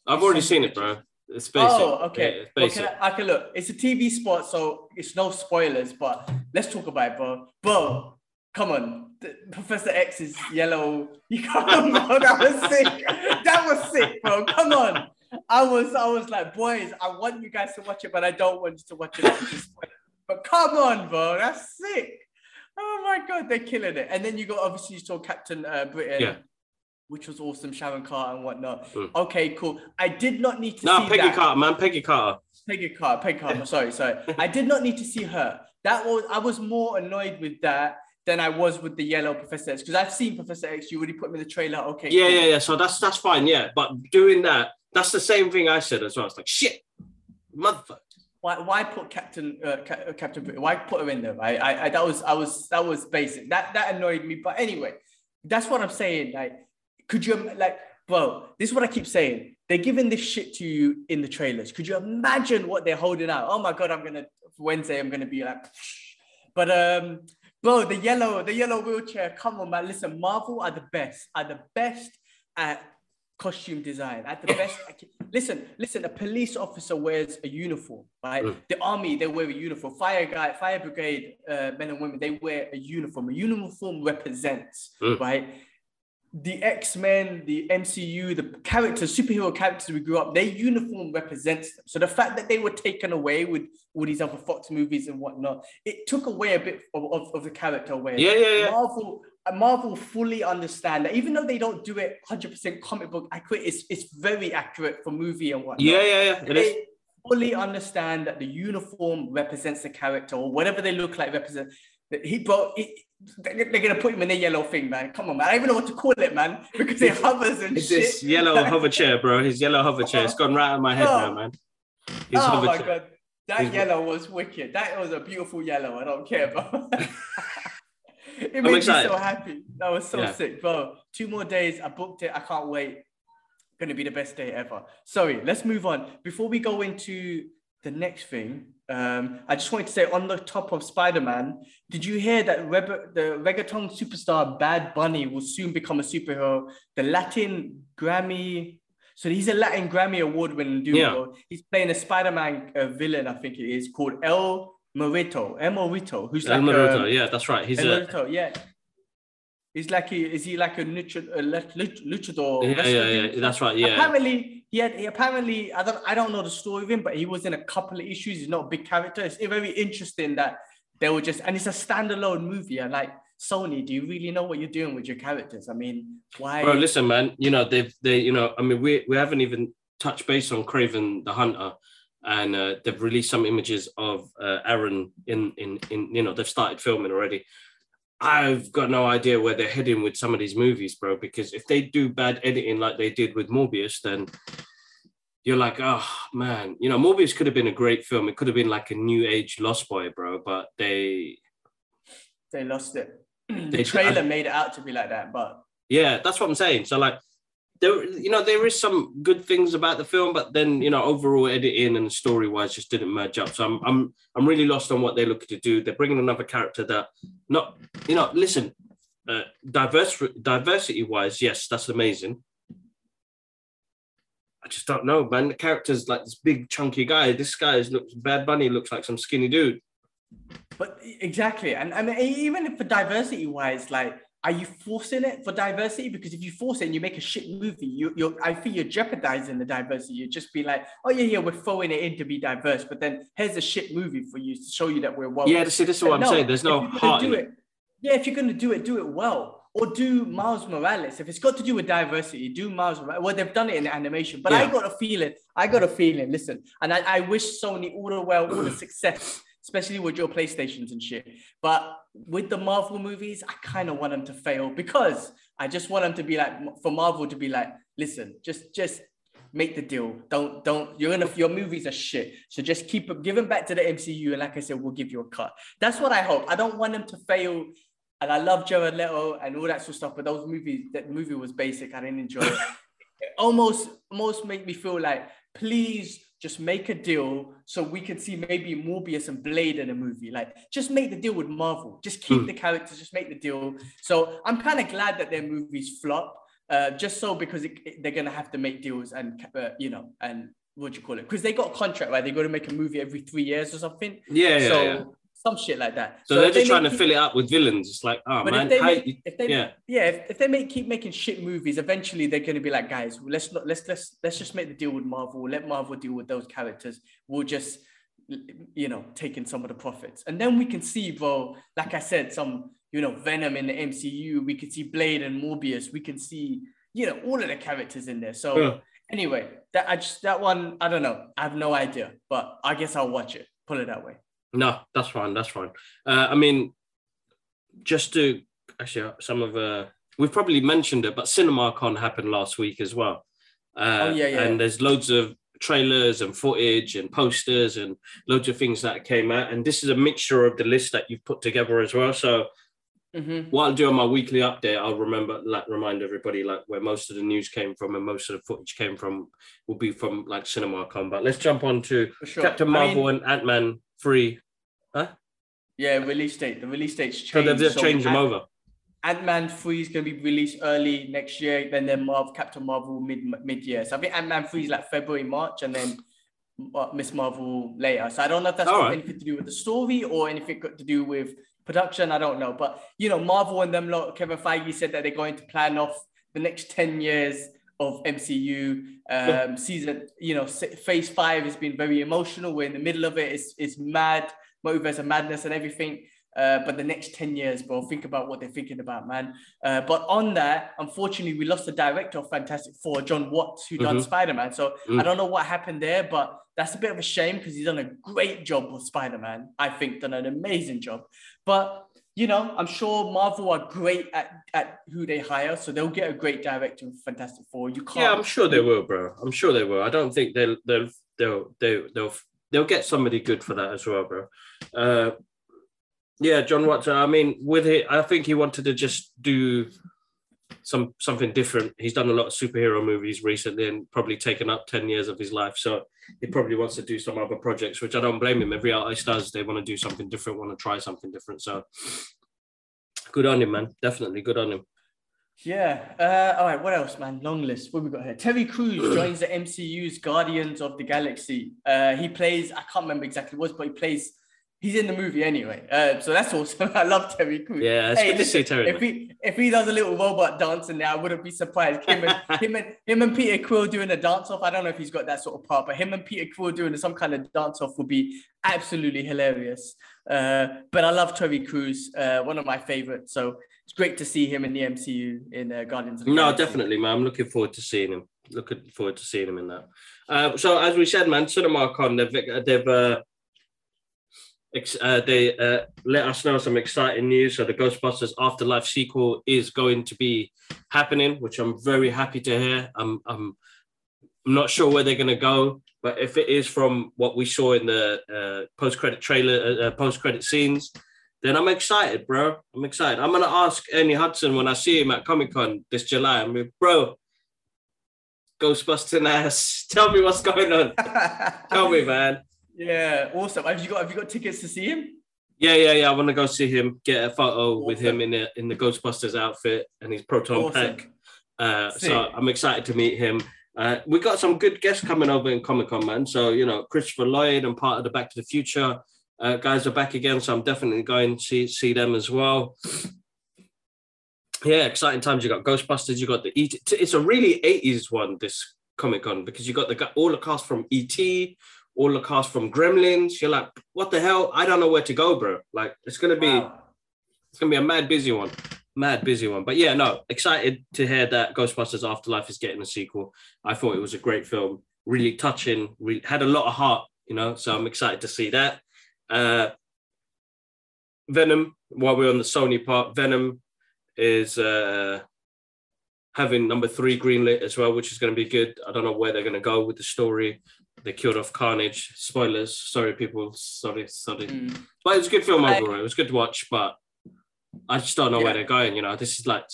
I've already seen it, bro. It's basic. Oh, okay. Yeah, basic. Okay, I, can look. It's a TV spot, so it's no spoilers. But let's talk about it, bro. Bro, come on. The, Professor X is yellow. You come on, bro. That was sick. That was sick, bro. Come on. I was, I was like, boys, I want you guys to watch it, but I don't want you to watch it. but come on, bro. That's sick. Oh my god, they're killing it. And then you got obviously you saw Captain uh, Britain, yeah. which was awesome, Sharon Carter and whatnot. Mm. Okay, cool. I did not need to see her. no, see Peggy that. Carter, man, Peggy Carter. Peggy Carter, Peggy Carter. sorry, sorry. I did not need to see her. That was I was more annoyed with that than I was with the yellow Professor X because I've seen Professor X. You already put me in the trailer. Okay. Yeah, cool. yeah, yeah. So that's that's fine. Yeah, but doing that, that's the same thing I said as well. It's like shit, motherfucker why, why put Captain uh, uh, Captain Britain? Why put her in there? I, I, I, that was I was that was basic. That that annoyed me. But anyway, that's what I'm saying. Like, could you like, bro? This is what I keep saying. They're giving this shit to you in the trailers. Could you imagine what they're holding out? Oh my god, I'm gonna Wednesday. I'm gonna be like, but um, bro, the yellow the yellow wheelchair. Come on, man. Listen, Marvel are the best. Are the best at costume design at the best. listen, listen. A police officer wears a uniform, right? Mm. The army they wear a uniform. Fire guy, fire brigade, uh, men and women they wear a uniform. A uniform represents, mm. right? The X Men, the MCU, the characters, superhero characters we grew up, their uniform represents them. So the fact that they were taken away with all these other Fox movies and whatnot, it took away a bit of, of, of the character away. Yeah, yeah, yeah. Marvel uh, Marvel fully understand that even though they don't do it 100% comic book accurate, it's, it's very accurate for movie and whatnot. Yeah, yeah, yeah. It they, fully understand that the uniform represents the character or whatever they look like represent. He brought. He, they're gonna put him in a yellow thing, man. Come on, man. I don't even know what to call it, man, because it hovers and It's shit. this yellow hover chair, bro. His yellow hover chair. It's gone right out of my head Oh. now, man. His oh my chair. god, that His- yellow was wicked. That was a beautiful yellow. I don't care, bro. it made I'm me so happy. That was so Yeah. sick, bro. Two more days. I booked it. I can't wait. Gonna be the best day ever. Sorry, let's move on. Before we go into the next thing, um, I just wanted to say on the top of Spider-Man, did you hear that reg- the reggaeton superstar Bad Bunny will soon become a superhero? The Latin Grammy, so he's a Latin Grammy award-winning dude. Yeah. He's playing a Spider-Man uh, villain, I think it is called El Morito, El Morito, who's El like Maruto, a, yeah, that's right. He's El a Morito, yeah. He's like he is he like a lucha, a luch- luch- luchador? yeah, yeah, yeah. That's right. Yeah, Apparently, he had he apparently I don't I don't know the story of him, but he was in a couple of issues. He's not a big character. It's very interesting that they were just and it's a standalone movie. And like Sony, do you really know what you're doing with your characters? I mean, why? bro. Listen, man. You know they've they you know I mean we we haven't even touched base on Kraven the Hunter, and uh, they've released some images of uh, Aaron in in in you know they've started filming already. I've got no idea where they're heading with some of these movies, bro. Because if they do bad editing like they did with Morbius, then you're like, oh man, you know, Morbius could have been a great film. It could have been like a new age Lost Boy, bro. But they, they lost it. the trailer made it out to be like that, but yeah, that's what I'm saying. So like, there, you know, there is some good things about the film, but then you know, overall editing and story wise just didn't merge up. So I'm, I'm, I'm really lost on what they're looking to do. They're bringing another character that, not, you know, listen, uh, diverse, diversity wise, yes, that's amazing. I just don't know, man. The character's like this big chunky guy. This guy is looks Bad Bunny looks like some skinny dude. But exactly, and I mean, even for diversity wise, like, are you forcing it for diversity? Because if you force it and you make a shit movie, you, you're, I feel you're jeopardizing the diversity. You just be like, oh yeah, yeah, we're throwing it in to be diverse, but then here's a shit movie for you to show you that we're well. Yeah, see, this is what I'm No, saying. There's no if you're gonna heart. do it. Yeah, if you're gonna do it, do it well. Or do Miles Morales. If it's got to do with diversity, do Miles Morales. Well, they've done it in animation, but I got a feeling. I got a feeling. Listen, and I, I wish Sony all the well, all the success, especially with your PlayStations and shit. But with the Marvel movies, I kind of want them to fail because I just want them to be like for Marvel to be like, listen, just just make the deal. Don't don't you're gonna your movies are shit. So just keep give them back to the MCU, and like I said, we'll give you a cut. That's what I hope. I don't want them to fail. And I love Jared Leto and all that sort of stuff, but those movies, that movie was basic. I didn't enjoy it. it almost almost make me feel like, please just make a deal so we can see maybe Morbius and Blade in a movie. Like, just make the deal with Marvel. Just keep Hmm. the characters. Just make the deal. So I'm kind of glad that their movies flop. Uh, just so because it, it- they're gonna have to make deals and uh, you know and what do you call it? Because they got a contract, right? They got to make a movie every three years or something. Yeah, yeah, so yeah. Some shit like that. So, they're just they trying to make- fill it up with villains. It's like, oh man, if they make, you- if they yeah. yeah, if, if they make keep making shit movies, eventually they're gonna be like, guys, let's not let's let's let's just make the deal with Marvel. Let Marvel deal with those characters. We'll just you know take in some of the profits, and then we can see, bro. Like I said, some you know Venom in the MCU. We could see Blade and Morbius. We can see you know all of the characters in there. So Yeah. anyway, that I just that one I don't know. I have no idea, but I guess I'll watch it. Put it that way. No, that's fine. That's fine. Uh, I mean, just to actually, uh, some of uh, we've probably mentioned it, but CinemaCon happened last week as well. Uh, Oh, yeah, yeah. And there's loads of trailers and footage and posters and loads of things that came out. And this is a mixture of the list that you've put together as well. So Mhm. what I'll do on my weekly update, I'll remember, like, remind everybody, like, where most of the news came from and most of the footage came from will be from, like, CinemaCon. But let's jump on to sure. Captain I mean- Marvel and Ant Man 3. Yeah, release date. The release date's changed. So they've just So changed them Ant- over. Ant-Man 3 is going to be released early next year. Then then Marvel, Captain Marvel mid mid year. So I think Ant-Man 3 is like February, March, and then uh, Miss Marvel later. So I don't know if that's got right. anything to do with the story or anything to do with production. I don't know. But you know, Marvel and them lot, Kevin Feige said that they're going to plan off the next 10 years of MCU um, season. You know, phase five has been very emotional. We're in the middle of it. It's, it's mad, multiverse of madness and everything. Uh, but the next 10 years, bro, think about what they're thinking about, man. Uh, but on that, unfortunately, we lost the director of Fantastic Four, John Watts, who done Mhm. Spider Man. So Mm. I don't know what happened there, but That's a bit of a shame because he's done a great job with Spider Man. I think done an amazing job. But you know, I'm sure Marvel are great at, at who they hire, so they'll get a great director of Fantastic Four. You can't. Yeah, I'm sure they will, bro. I'm sure they will. I don't think they'll they'll they'll they'll they'll, they'll get somebody good for that as well, bro. Uh, yeah, John Watson. I mean, with it, I think he wanted to just do some something different. He's done a lot of superhero movies recently and probably taken up 10 years of his life. So he probably wants to do some other projects, which I don't blame him. Every artist does, they want to do something different, want to try something different. So good on him, man. Definitely good on him. Yeah. Uh, all right. What else, man? Long list. What we got here? Terry Crews joins the MCU's Guardians of the Galaxy. Uh, he plays. I can't remember exactly what, but he plays he's in the movie anyway. Uh, so that's awesome. I love Terry Crews. Yeah, it's hey, good listen, to see Terry. If he if he does a little robot dance in there, I wouldn't be surprised. Him and him and him and Peter Quill doing a dance off. I don't know if he's got that sort of part, but him and Peter Quill doing some kind of dance off would be absolutely hilarious. Uh, but I love Terry Crews, uh, one of my favorites. So it's great to see him in the MCU in uh, Guardians. Of No, Galaxy. definitely, man. I'm looking forward to seeing him. Looking forward to seeing him in that. Uh, so as we said, man, CinemaCon, they've they've uh, they uh, let us know some exciting news. So the Ghostbusters Afterlife sequel is going to be happening, which I'm very happy to hear. I'm I'm, I'm not sure where they're going to go, but if it is from what we saw in the uh, post credit trailer, uh, uh post credit scenes, then I'm excited, bro. I'm excited. I'm gonna ask Ernie Hudson when I see him at Comic Con this July. I'm like, bro, Ghostbusting ass. Tell me what's going on. Tell me, man. Yeah, awesome. Have you got have you got tickets to see him? Yeah, yeah, yeah. I want to go see him, get a photo awesome. with him in the in the Ghostbusters outfit and his proton awesome. pack. Uh, so I'm excited to meet him. Uh, we got some good guests coming over in Comic Con, man. So you know, Christopher Lloyd and part of the Back to the Future uh, guys are back again. So I'm definitely going to see see them as well. Yeah, exciting times. You got Ghostbusters. You got the ET. It's a really 80s one. This Comic Con because you got the all the cast from ET all the cast from Gremlins. You're like, what the hell? I don't know where to go, bro. Like, it's gonna be, wow. it's gonna be a mad busy one, mad busy one. But yeah, no, excited to hear that Ghostbusters Afterlife is getting a sequel. I thought it was a great film, really touching. We had a lot of heart, you know. So I'm excited to see that. Uh, Venom, while we're on the Sony part, Venom is uh, having number three greenlit as well, which is going to be good. I don't know where they're going to go with the story they killed off Carnage. Spoilers. Sorry, people. Sorry, sorry. Mm. But it was a good film overall. It was good to watch, but I just don't know yeah. where they're going. You know, this is like,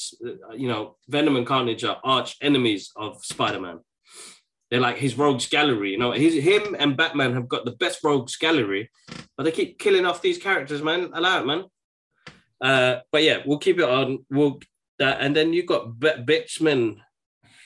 you know, Venom and Carnage are arch enemies of Spider Man. They're like his rogues gallery. You know, his, him and Batman have got the best rogues gallery, but they keep killing off these characters, man. Allow it, man. Uh, but yeah, we'll keep it on. We'll that, and then you've got B- Bitchman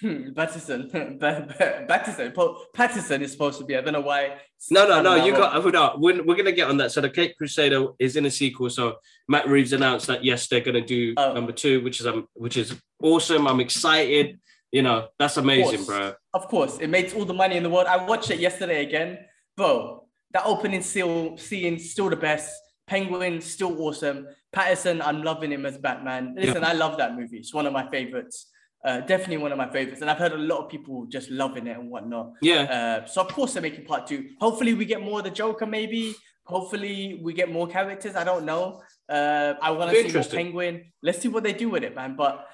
Pattinson, Pattinson, Pattinson is supposed to be. I don't know why. No, no, no. You got. Hold on. We're, we're gonna get on that. So the Cape Crusader is in a sequel. So Matt Reeves announced that yes, they're gonna do oh. number two, which is um, which is awesome. I'm excited. You know, that's amazing, of bro. Of course, it makes all the money in the world. I watched it yesterday again, bro. That opening seal scene still the best. Penguin still awesome. Pattinson, I'm loving him as Batman. Listen, yeah. I love that movie. It's one of my favorites. Uh, definitely one of my favorites, and I've heard a lot of people just loving it and whatnot. Yeah. Uh, so of course they're making part two. Hopefully we get more of the Joker. Maybe. Hopefully we get more characters. I don't know. Uh, I want to see more Penguin. Let's see what they do with it, man. But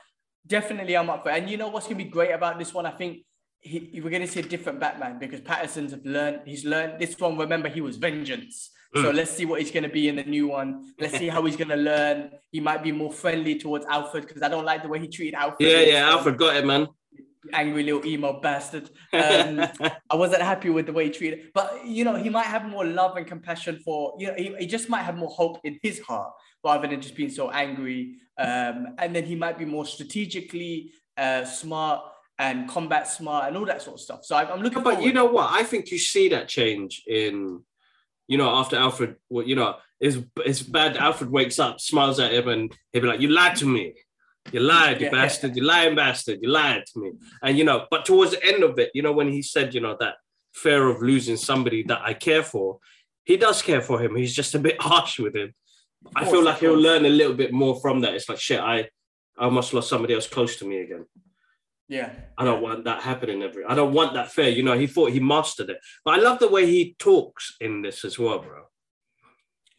definitely I'm up for it. And you know what's gonna be great about this one? I think he, we're gonna see a different Batman because Pattinson's have learned. He's learned this one. Remember, he was Vengeance. So mm. let's see what he's going to be in the new one. Let's see how he's going to learn. He might be more friendly towards Alfred because I don't like the way he treated Alfred. Yeah, yeah, Alfred got it, man. Angry little emo bastard. Um, I wasn't happy with the way he treated, but you know, he might have more love and compassion for you know, he, he just might have more hope in his heart rather than just being so angry. Um, and then he might be more strategically uh, smart and combat smart and all that sort of stuff. So I'm looking. But you know what? I think you see that change in you know, after Alfred, well, you know, it's, it's bad. Alfred wakes up, smiles at him, and he'll be like, You lied to me. You lied, you yeah. bastard. You lying bastard. You lied to me. And, you know, but towards the end of it, you know, when he said, you know, that fear of losing somebody that I care for, he does care for him. He's just a bit harsh with him. I feel like he'll learn a little bit more from that. It's like, shit, I, I almost lost somebody else close to me again. Yeah. I don't want that happening every. I don't want that fear. You know, he thought he mastered it, but I love the way he talks in this as well, bro.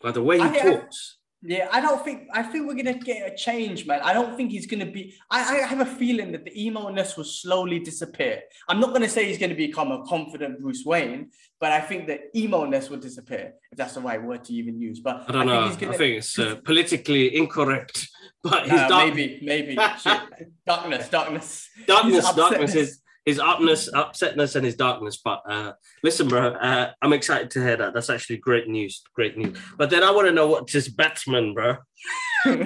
Like the way he I- I- talks. Yeah, I don't think I think we're gonna get a change, man. I don't think he's gonna be. I, I have a feeling that the emo-ness will slowly disappear. I'm not gonna say he's gonna become a confident Bruce Wayne, but I think that emo-ness will disappear, if that's the right word to even use. But I don't know. Think I think it's uh, politically incorrect, but his Uh, dark, maybe, maybe. Darkness, darkness. darkness, his darkness upsetness. is his upness, upsetness, and his darkness. But uh, listen, bro, uh, I'm excited to hear that. That's actually great news. Great news. But then I want to know what this batsman, bro. bro,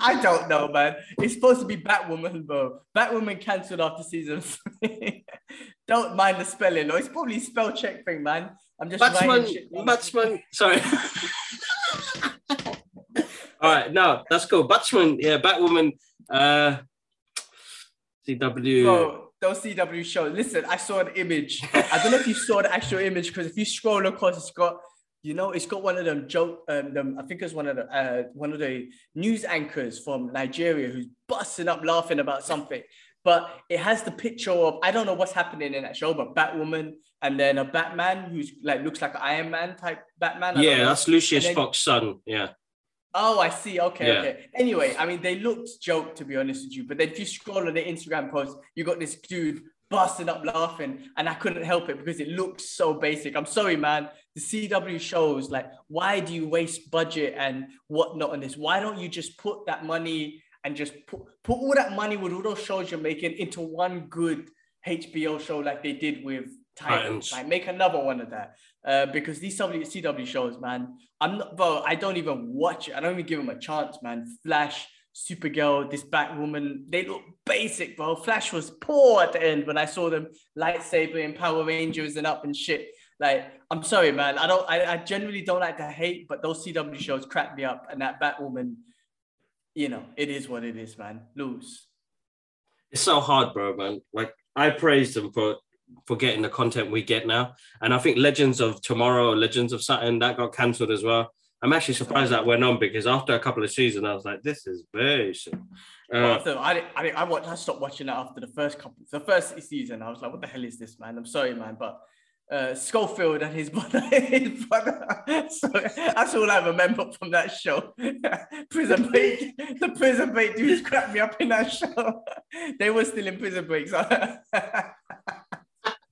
I don't know, man. It's supposed to be Batwoman, bro. Batwoman cancelled after season three. don't mind the spelling, or it's probably spell check thing, man. I'm just Batsman, batsman. Sorry. All right, no, that's cool. Batsman, yeah, Batwoman. Uh, CW. Bro, those CW shows. Listen, I saw an image. I don't know if you saw the actual image because if you scroll across, it's got, you know, it's got one of them joke. Um, them, I think it's one of the uh, one of the news anchors from Nigeria who's busting up laughing about something. But it has the picture of I don't know what's happening in that show, but Batwoman and then a Batman who's like looks like an Iron Man type Batman. I yeah, that's Lucius Fox's son. Yeah. Oh, I see. Okay, Yeah. okay. Anyway, I mean, they looked joke to be honest with you, but then if you scroll on the Instagram post, you got this dude busting up laughing, and I couldn't help it because it looked so basic. I'm sorry, man. The CW shows like, why do you waste budget and whatnot on this? Why don't you just put that money and just put put all that money with all those shows you're making into one good HBO show like they did with Titans? Titans. Like, make another one of that. Uh, because these CW, CW shows, man, I'm not, bro. I don't even watch it. I don't even give them a chance, man. Flash, Supergirl, this Batwoman, they look basic, bro. Flash was poor at the end when I saw them lightsaber and Power Rangers and up and shit. Like, I'm sorry, man. I don't. I, I generally don't like to hate, but those CW shows crack me up, and that Batwoman, you know, it is what it is, man. Lose. It's so hard, bro, man. Like I praise them for for getting the content we get now, and I think Legends of Tomorrow, Legends of Saturn, that got cancelled as well. I'm actually surprised that went on because after a couple of seasons, I was like, this is very sick. Well, Uh, after, I, I, I, watched, I stopped watching that after the first couple, the first season. I was like, what the hell is this, man? I'm sorry, man, but uh, Scofield and his brother, his brother. So that's all I remember from that show. prison break, the prison break dudes cracked me up in that show. they were still in prison breaks.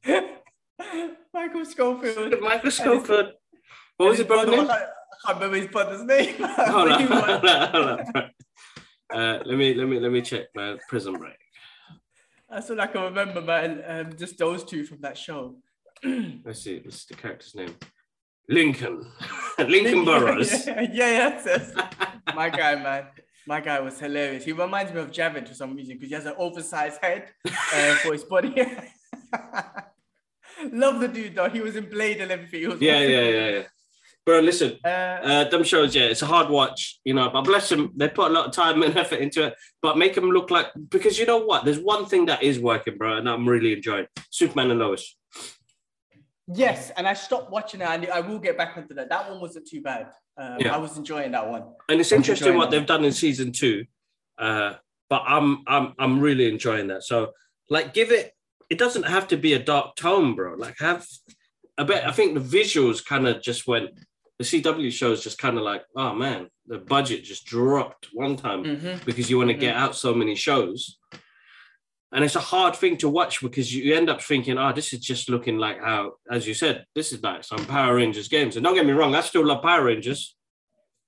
Michael Scofield. Michael Scofield. What was his brother's name? I can't remember his brother's name. Hold on, hold on, hold on. Uh, let me let me let me check my prison break. That's all I can remember, man. Um, just those two from that show. Let's see, what's the character's name? Lincoln. Lincoln Burrows. yeah, yeah, yes, yes. My guy, man. My guy was hilarious. He reminds me of Javid for some reason because he has an oversized head uh, for his body. Love the dude though. He was in Blade and everything. He was Yeah, yeah, yeah, yeah. Bro, listen, Uh, uh, them shows, yeah, it's a hard watch, you know, but bless them, they put a lot of time and effort into it, but make them look like, because you know what? There's one thing that is working, bro, and I'm really enjoying Superman and Lois. yes, and I stopped watching it. And I will get back into that. That one wasn't too bad. Um, Yeah. I was enjoying that one. And it's interesting what they've done in season two, uh, but I'm I'm I'm really enjoying that. So like, give it. It doesn't have to be a dark tone, bro. Like, have a bit. I think the visuals kind of just went. The CW shows just kind of like, oh man, the budget just dropped one time Mhm. because you want to get out so many shows. And it's a hard thing to watch because you end up thinking, oh, this is just looking like how, as you said, this is like some Power Rangers games. And don't get me wrong, I still love Power Rangers.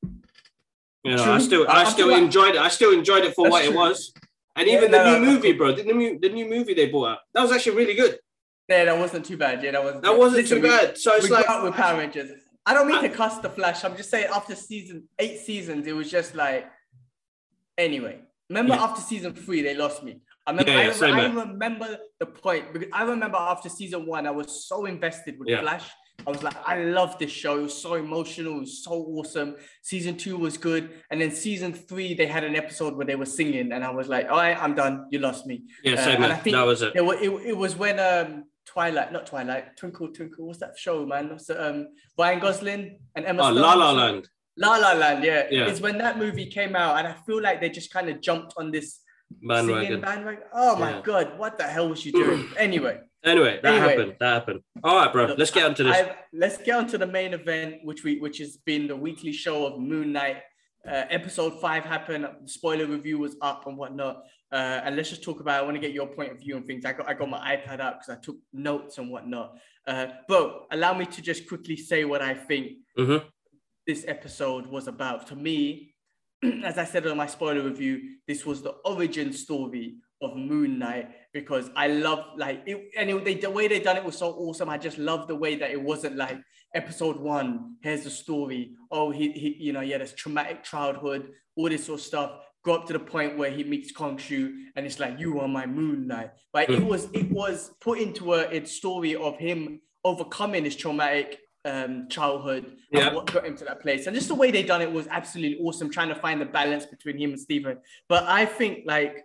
You know, I still, I- I still enjoyed it. I still enjoyed it for That's what it was. And Yeah, even no, the no, new no. movie, bro, the new, the new movie they brought out, that was actually really good. Yeah, that wasn't too bad. Yeah, that wasn't. That wasn't Listen, too we- bad. So it's like, with Power Rangers. I don't mean I- to cuss the Flash. I'm just saying after season eight seasons, it was just like. Anyway, remember Yeah. after season three, they lost me. I remember. Yeah, yeah, I, I remember the point because I remember after season one, I was so invested with Yeah. Flash. I was like, I love this show. It was so emotional. It was so awesome. Season two was good, and then season three, they had an episode where they were singing, and I was like, all right, I'm done. You lost me. yeah, Uh, same and here. I think That was it. It, it, it was when um Twilight, not Twilight, Twinkle Twinkle. What's that show, man? What's the, um Ryan Gosling and Emma Oh, Stone. La La Land. La La Land, yeah. Yeah. It's when that movie came out, and I feel like they just kind of jumped on this Bandwagon. bandwagon. Oh my Yeah. god, what the hell was she doing? anyway, Anyway, that Anyway. happened. That happened. All right, bro. look, Let's get onto this. I- let's get on to the main event, which we which has been the weekly show of Moon Knight. Uh, episode five happened. The spoiler review was up and whatnot. Uh, and let's just talk about. I want to get your point of view on things. I got I got my iPad out because I took notes and whatnot. Uh, but allow me to just quickly say what I think hmm this episode was about. To me, as I said on my spoiler review, this was the origin story of Moon Knight because I love like it, and it, they, the way they done it was so awesome. I just love the way that it wasn't like episode one. Here's the story. Oh, he, he you know, he had this traumatic childhood, all this sort of stuff. Go up to the point where he meets Khonshu, and it's like you are my Moon Knight. But it Mm. was it was put into a, a story of him overcoming his traumatic um, childhood Yeah. and what got him to that place. And just the way they done it was absolutely awesome, trying to find the balance between him and Steven. But I think like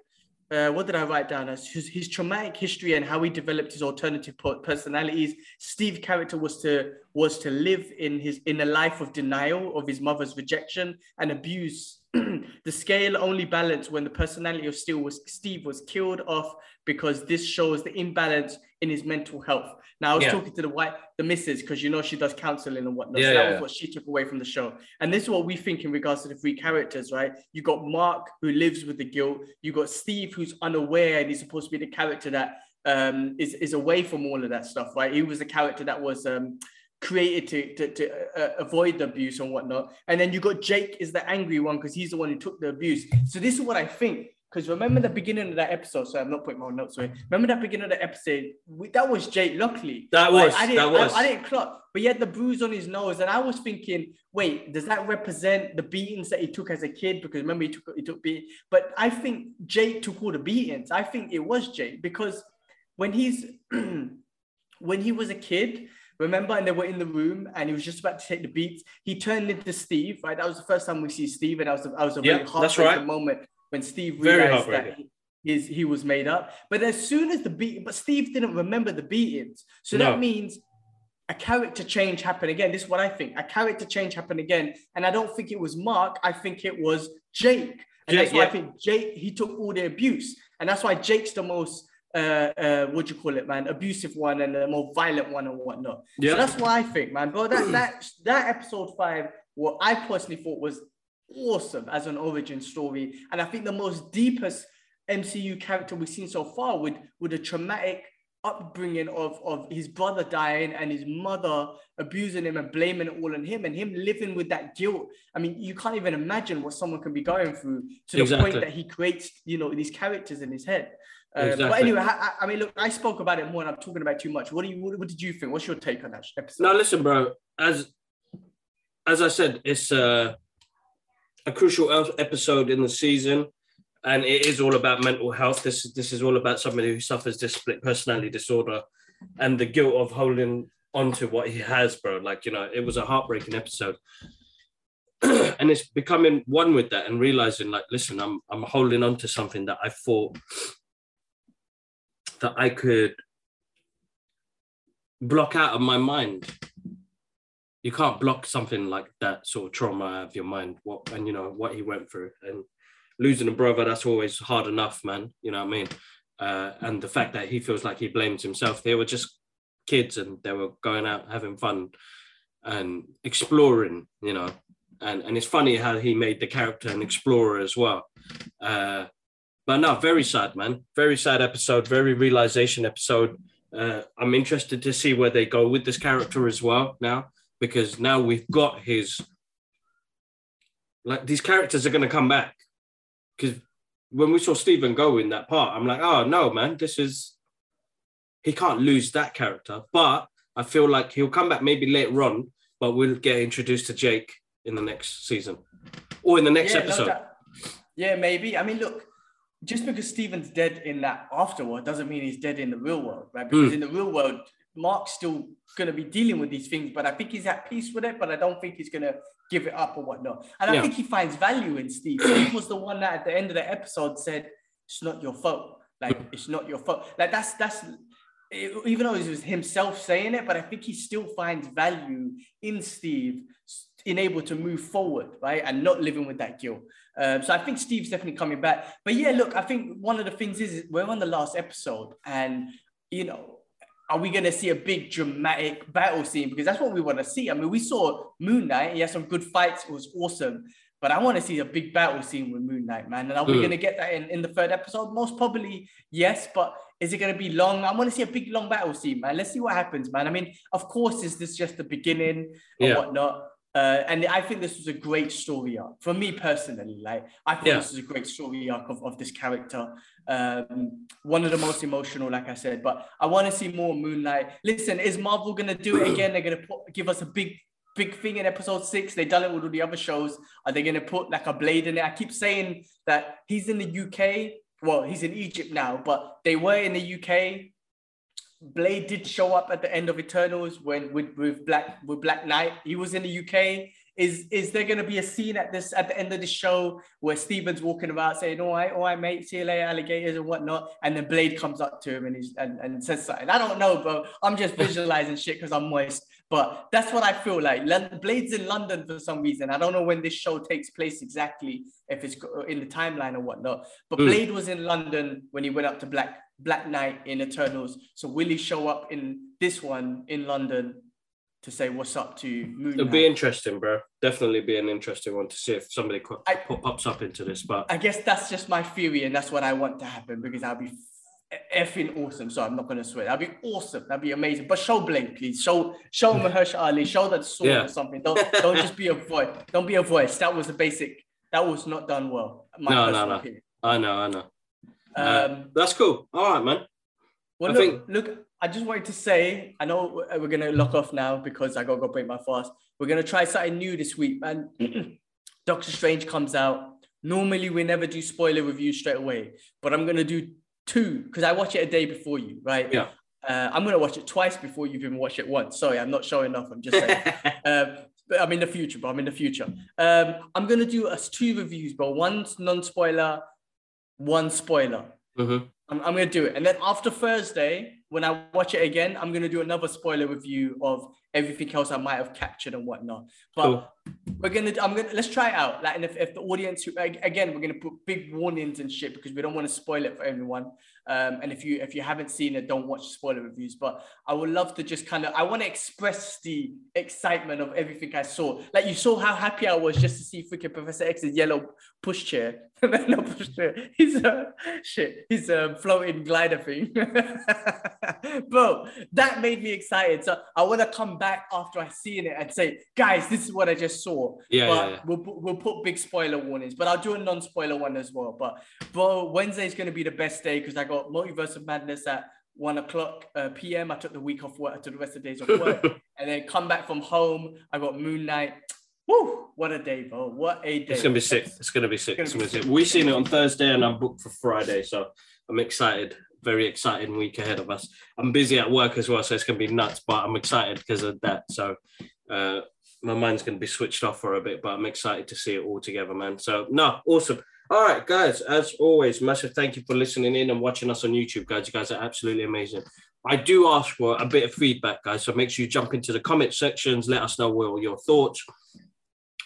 uh, what did I write down as his, his traumatic history and how he developed his alternative personalities. Steve's character was to was to live in his in a life of denial of his mother's rejection and abuse. the scale only balanced when the personality of Steve was Steve was killed off because this shows the imbalance in his mental health. Now I was Yeah. talking to the white the missus because you know she does counseling and whatnot. Yeah, so that yeah, was what she took away from the show. And this is what we think in regards to the three characters, right? You got Mark who lives with the guilt. You got Steve who's unaware and he's supposed to be the character that um, is is away from all of that stuff, right? He was the character that was um, created to to, to uh, avoid the abuse and whatnot. And then you got Jake is the angry one because he's the one who took the abuse. So this is what I think. Because remember the beginning of that episode. So I'm not putting my notes away. Remember that beginning of the episode. We, that was Jake Lockley. That Like, was- I didn't, that was. I, I didn't clock, but he had the bruise on his nose, and I was thinking, wait, does that represent the beatings that he took as a kid? Because remember, he took he took beat. But I think Jake took all the beatings. I think it was Jake because when he's when he was a kid, remember, and they were in the room, and he was just about to take the beats. He turned into Steve. Right, that was the first time we see Steve, and that was a, that was a very that's heartbreaking right. moment when Steve realized that he, his, he was made up. But as soon as the beat, but Steve didn't remember the beatings, so No. that means a character change happened again. This is what I think. A character change happened again, and I don't think it was Mark. I think it was Jake, and Jake, that's why I think Jake he took all the abuse, and that's why Jake's the most uh, uh, what do you call it, man? Abusive one and the more violent one and whatnot. Yeah. So that's what I think, man. But that that that episode five, what I personally thought was awesome as an origin story, and I think the most deepest MCU character we've seen so far with with a traumatic upbringing of of his brother dying and his mother abusing him and blaming it all on him and him living with that guilt. I mean, you can't even imagine what someone can be going through to the point that he creates, you know, these characters in his head. Uh, But anyway, I, I- I mean, look, I spoke about it more, and I'm talking about too much. What do you? What, what did you think? What's your take on that episode? Now, listen, bro. As as I said, it's uh, a crucial episode in the season, and it is all about mental health. This this is all about somebody who suffers this split personality disorder, and the guilt of holding on to what he has, bro. Like you know, it was a heartbreaking episode. and it's becoming one with that and realizing like listen i'm i'm holding on to something that i thought that i could block out of my mind you can't block something like that sort of trauma out of your mind what and you know what he went through. And losing a brother that's always hard enough man you know what i mean? Uh, and the fact that he feels like he blames himself they were just kids and they were going out having fun and exploring you know? And and it's funny how he made the character an explorer as well. Uh, but no very sad man. Very sad episode very realization episode. Uh, i'm interested to see where they go with this character as well now because now we've got his like these characters are going to come back because when we saw Steven go in that part, I'm like, oh no, man, this is he can't lose that character. But I feel like he'll come back maybe later on, but we'll get introduced to Jake in the next season or in the next Yeah, episode. yeah, maybe. I mean, look, just because Steven's dead in that afterworld doesn't mean he's dead in the real world, right? Because Mm. in the real world, Mark's still going to be dealing with these things, but I think he's at peace with it. But I don't think he's going to give it up or whatnot. And I Yeah. think he finds value in Steve. Steve was the one that at the end of the episode said, "It's not your fault. Like it's not your fault. Like that's that's." Even though it was himself saying it, but I think he still finds value in Steve in able to move forward, right, and not living with that guilt. Um, so I think Steve's definitely coming back. But yeah, look, I think one of the things is we're on the last episode, and you know, are we going to see a big dramatic battle scene? Because that's what we want to see. I mean, we saw Moon Knight. He had some good fights. It was awesome. But I want to see a big battle scene with Moon Knight, man. And are we mm. going to get that in, in the third episode? Most probably, yes. But is it going to be long? I want to see a big, long battle scene, man. Let's see what happens, man. I mean, of course, is this just the beginning or yeah. whatnot? Uh, and I think this was a great story arc for me personally. Like, I think yeah. this is a great story arc of, of this character. Um, one of the most emotional, like I said. But I want to see more Moon Knight. Listen, is Marvel gonna do it again? They're gonna put, give us a big, big thing in episode six. They've done it with all the other shows. Are they gonna put like a blade in it? I keep saying that he's in the UK. Well, he's in Egypt now, but they were in the UK Blade did show up at the end of Eternals when with, with Black with Black Knight. He was in the UK. Is is there gonna be a scene at this at the end of the show where Steven's walking about saying, "All right, all right, mate, see you later, alligators and whatnot," and then Blade comes up to him and he's and, and says something. I don't know, bro. I'm just visualizing shit because I'm moist. But that's what I feel like. Blade's in London for some reason. I don't know when this show takes place exactly, if it's in the timeline or whatnot. But mm. Blade was in London when he went up to Black Black Knight in Eternals. So will he show up in this one in London to say what's up to Moon? It'll be interesting, bro. Definitely be an interesting one to see if somebody I, pops up into this. But I guess that's just my theory, and that's what I want to happen because I'll be effing awesome. So I'm not gonna swear. That'd be awesome. That'd be amazing. But show Blade, please. Show show Mahershala Ali. Show that sword yeah. or something. Don't don't just be a voice. Don't be a voice. That was the basic. That was not done well. no, no, no. Opinion. I know, I know. Uh, um, that's cool. All right, man. Well, I look, think... look, I just wanted to say, I know we're gonna lock off now because I gotta go break my fast. We're gonna try something new this week, man. Doctor Strange comes out. Normally, we never do spoiler reviews straight away, but I'm gonna do two because I watch it a day before you, right? Yeah. Uh, I'm gonna watch it twice before you've even watched it once. Sorry, I'm not showing off. I'm just saying. um, but I'm in the future, bro. I'm in the future. Um, I'm gonna do us two reviews, bro. One's non-spoiler, one spoiler. Mm-hmm. I'm, I'm, gonna do it, and then after Thursday, when I watch it again, I'm gonna do another spoiler review of everything else I might have captured and whatnot. But cool. we're gonna, I'm gonna let's try it out. Like, and if, if the audience, again, we're gonna put big warnings and shit because we don't want to spoil it for everyone. Um, and if you if you haven't seen it, don't watch spoiler reviews. But I would love to just kind of I want to express the excitement of everything I saw. Like you saw how happy I was just to see freaking Professor X's yellow pushchair. no pushchair. He's a shit. He's a floating glider thing. Bro, that made me excited. So I want to come back after I seen it and say, guys, this is what I just saw. Yeah, but yeah, yeah. We'll, we'll put big spoiler warnings, but I'll do a non-spoiler one as well. But bro, Wednesday is going to be the best day because I got Multiverse of Madness at one o'clock uh, p.m. I took the week off work. I took the rest of the days off work, and then come back from home. I got Moon Knight. Woo! What a day, bro! What a day! It's gonna be sick. It's gonna be sick. It's gonna be sick. We've seen it on Thursday, and I'm booked for Friday, so I'm excited. Very exciting week ahead of us. I'm busy at work as well, so it's gonna be nuts. But I'm excited because of that. So uh, my mind's gonna be switched off for a bit, but I'm excited to see it all together, man. So no, awesome. All right, guys, as always, massive thank you for listening in and watching us on YouTube, guys. You guys are absolutely amazing. I do ask for a bit of feedback, guys. So make sure you jump into the comment sections, let us know what your thoughts.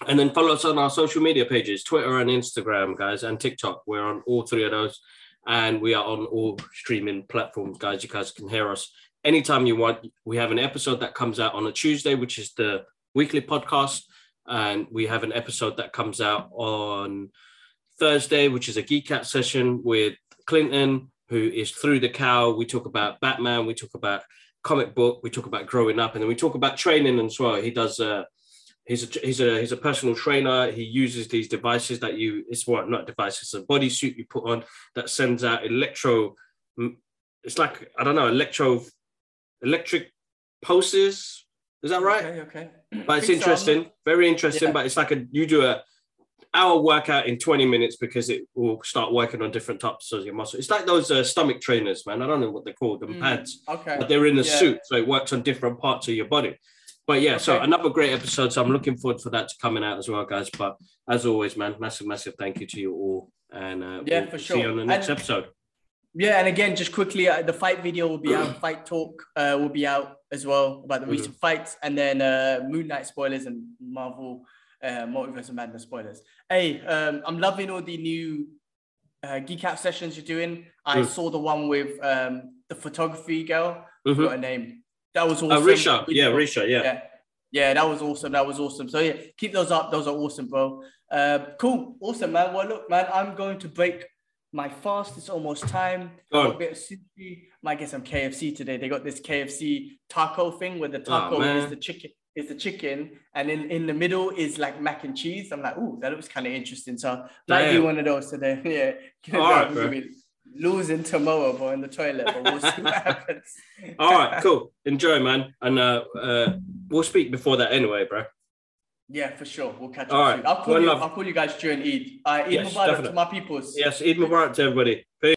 And then follow us on our social media pages, Twitter and Instagram, guys, and TikTok. We're on all three of those. And we are on all streaming platforms, guys. You guys can hear us anytime you want. We have an episode that comes out on a Tuesday, which is the weekly podcast. And we have an episode that comes out on Thursday, which is a Geek Out session with Clinton, who is through the cow. We talk about Batman, we talk about comic book, we talk about growing up, and then we talk about training as well. He does. Uh, he's a he's a he's a personal trainer. He uses these devices that you. It's what not devices. A bodysuit you put on that sends out electro. It's like I don't know electro, electric pulses. Is that right? Okay. Okay. But it's interesting. Very interesting. Yeah. But it's like a you do a hour workout in 20 minutes because it will start working on different types of your muscle. It's like those uh, stomach trainers, man. I don't know what they're called, them mm, pads. Okay. But they're in a yeah. suit, so it works on different parts of your body. But yeah, okay. so another great episode. So I'm looking forward for that to coming out as well, guys. But as always, man, massive, massive thank you to you all. And uh, yeah, we'll for sure. See you on the next and, episode. Yeah, and again, just quickly, uh, the fight video will be out. Fight talk uh, will be out as well about the Mhm. recent fights, and then uh, Moon Knight spoilers and Marvel uh, Multiverse of Madness spoilers. Hey, um, I'm loving all the new uh, Geek Out sessions you're doing. I Mm. saw the one with um, the photography girl. Mhm. Got a name. That was Uh, awesome. Risha, yeah. Risha, yeah. yeah. Yeah, that was awesome. That was awesome. So yeah, keep those up. Those are awesome, bro. Uh, cool, awesome, man. Well, look, man, I'm going to break my fast. It's almost time. Go a bit of sushi. Might get some KFC today. They got this KFC taco thing where the taco man. is the chicken, is the chicken, and in, in the middle is like mac and cheese. I'm like, ooh, that looks kind of interesting. So might do one of those today. yeah. All right, bro. Losing tomorrow, bro, in the toilet, but we'll see what happens. All right, cool. Enjoy, man. And uh, uh, we'll speak before that anyway, bro. Yeah, for sure. We'll catch All up right. soon. I'll call One you. love. I'll call you guys during Eid. Uh, Eid Yes, Mubarak definitely. to my peoples. Yes, Eid Mubarak to everybody. Peace.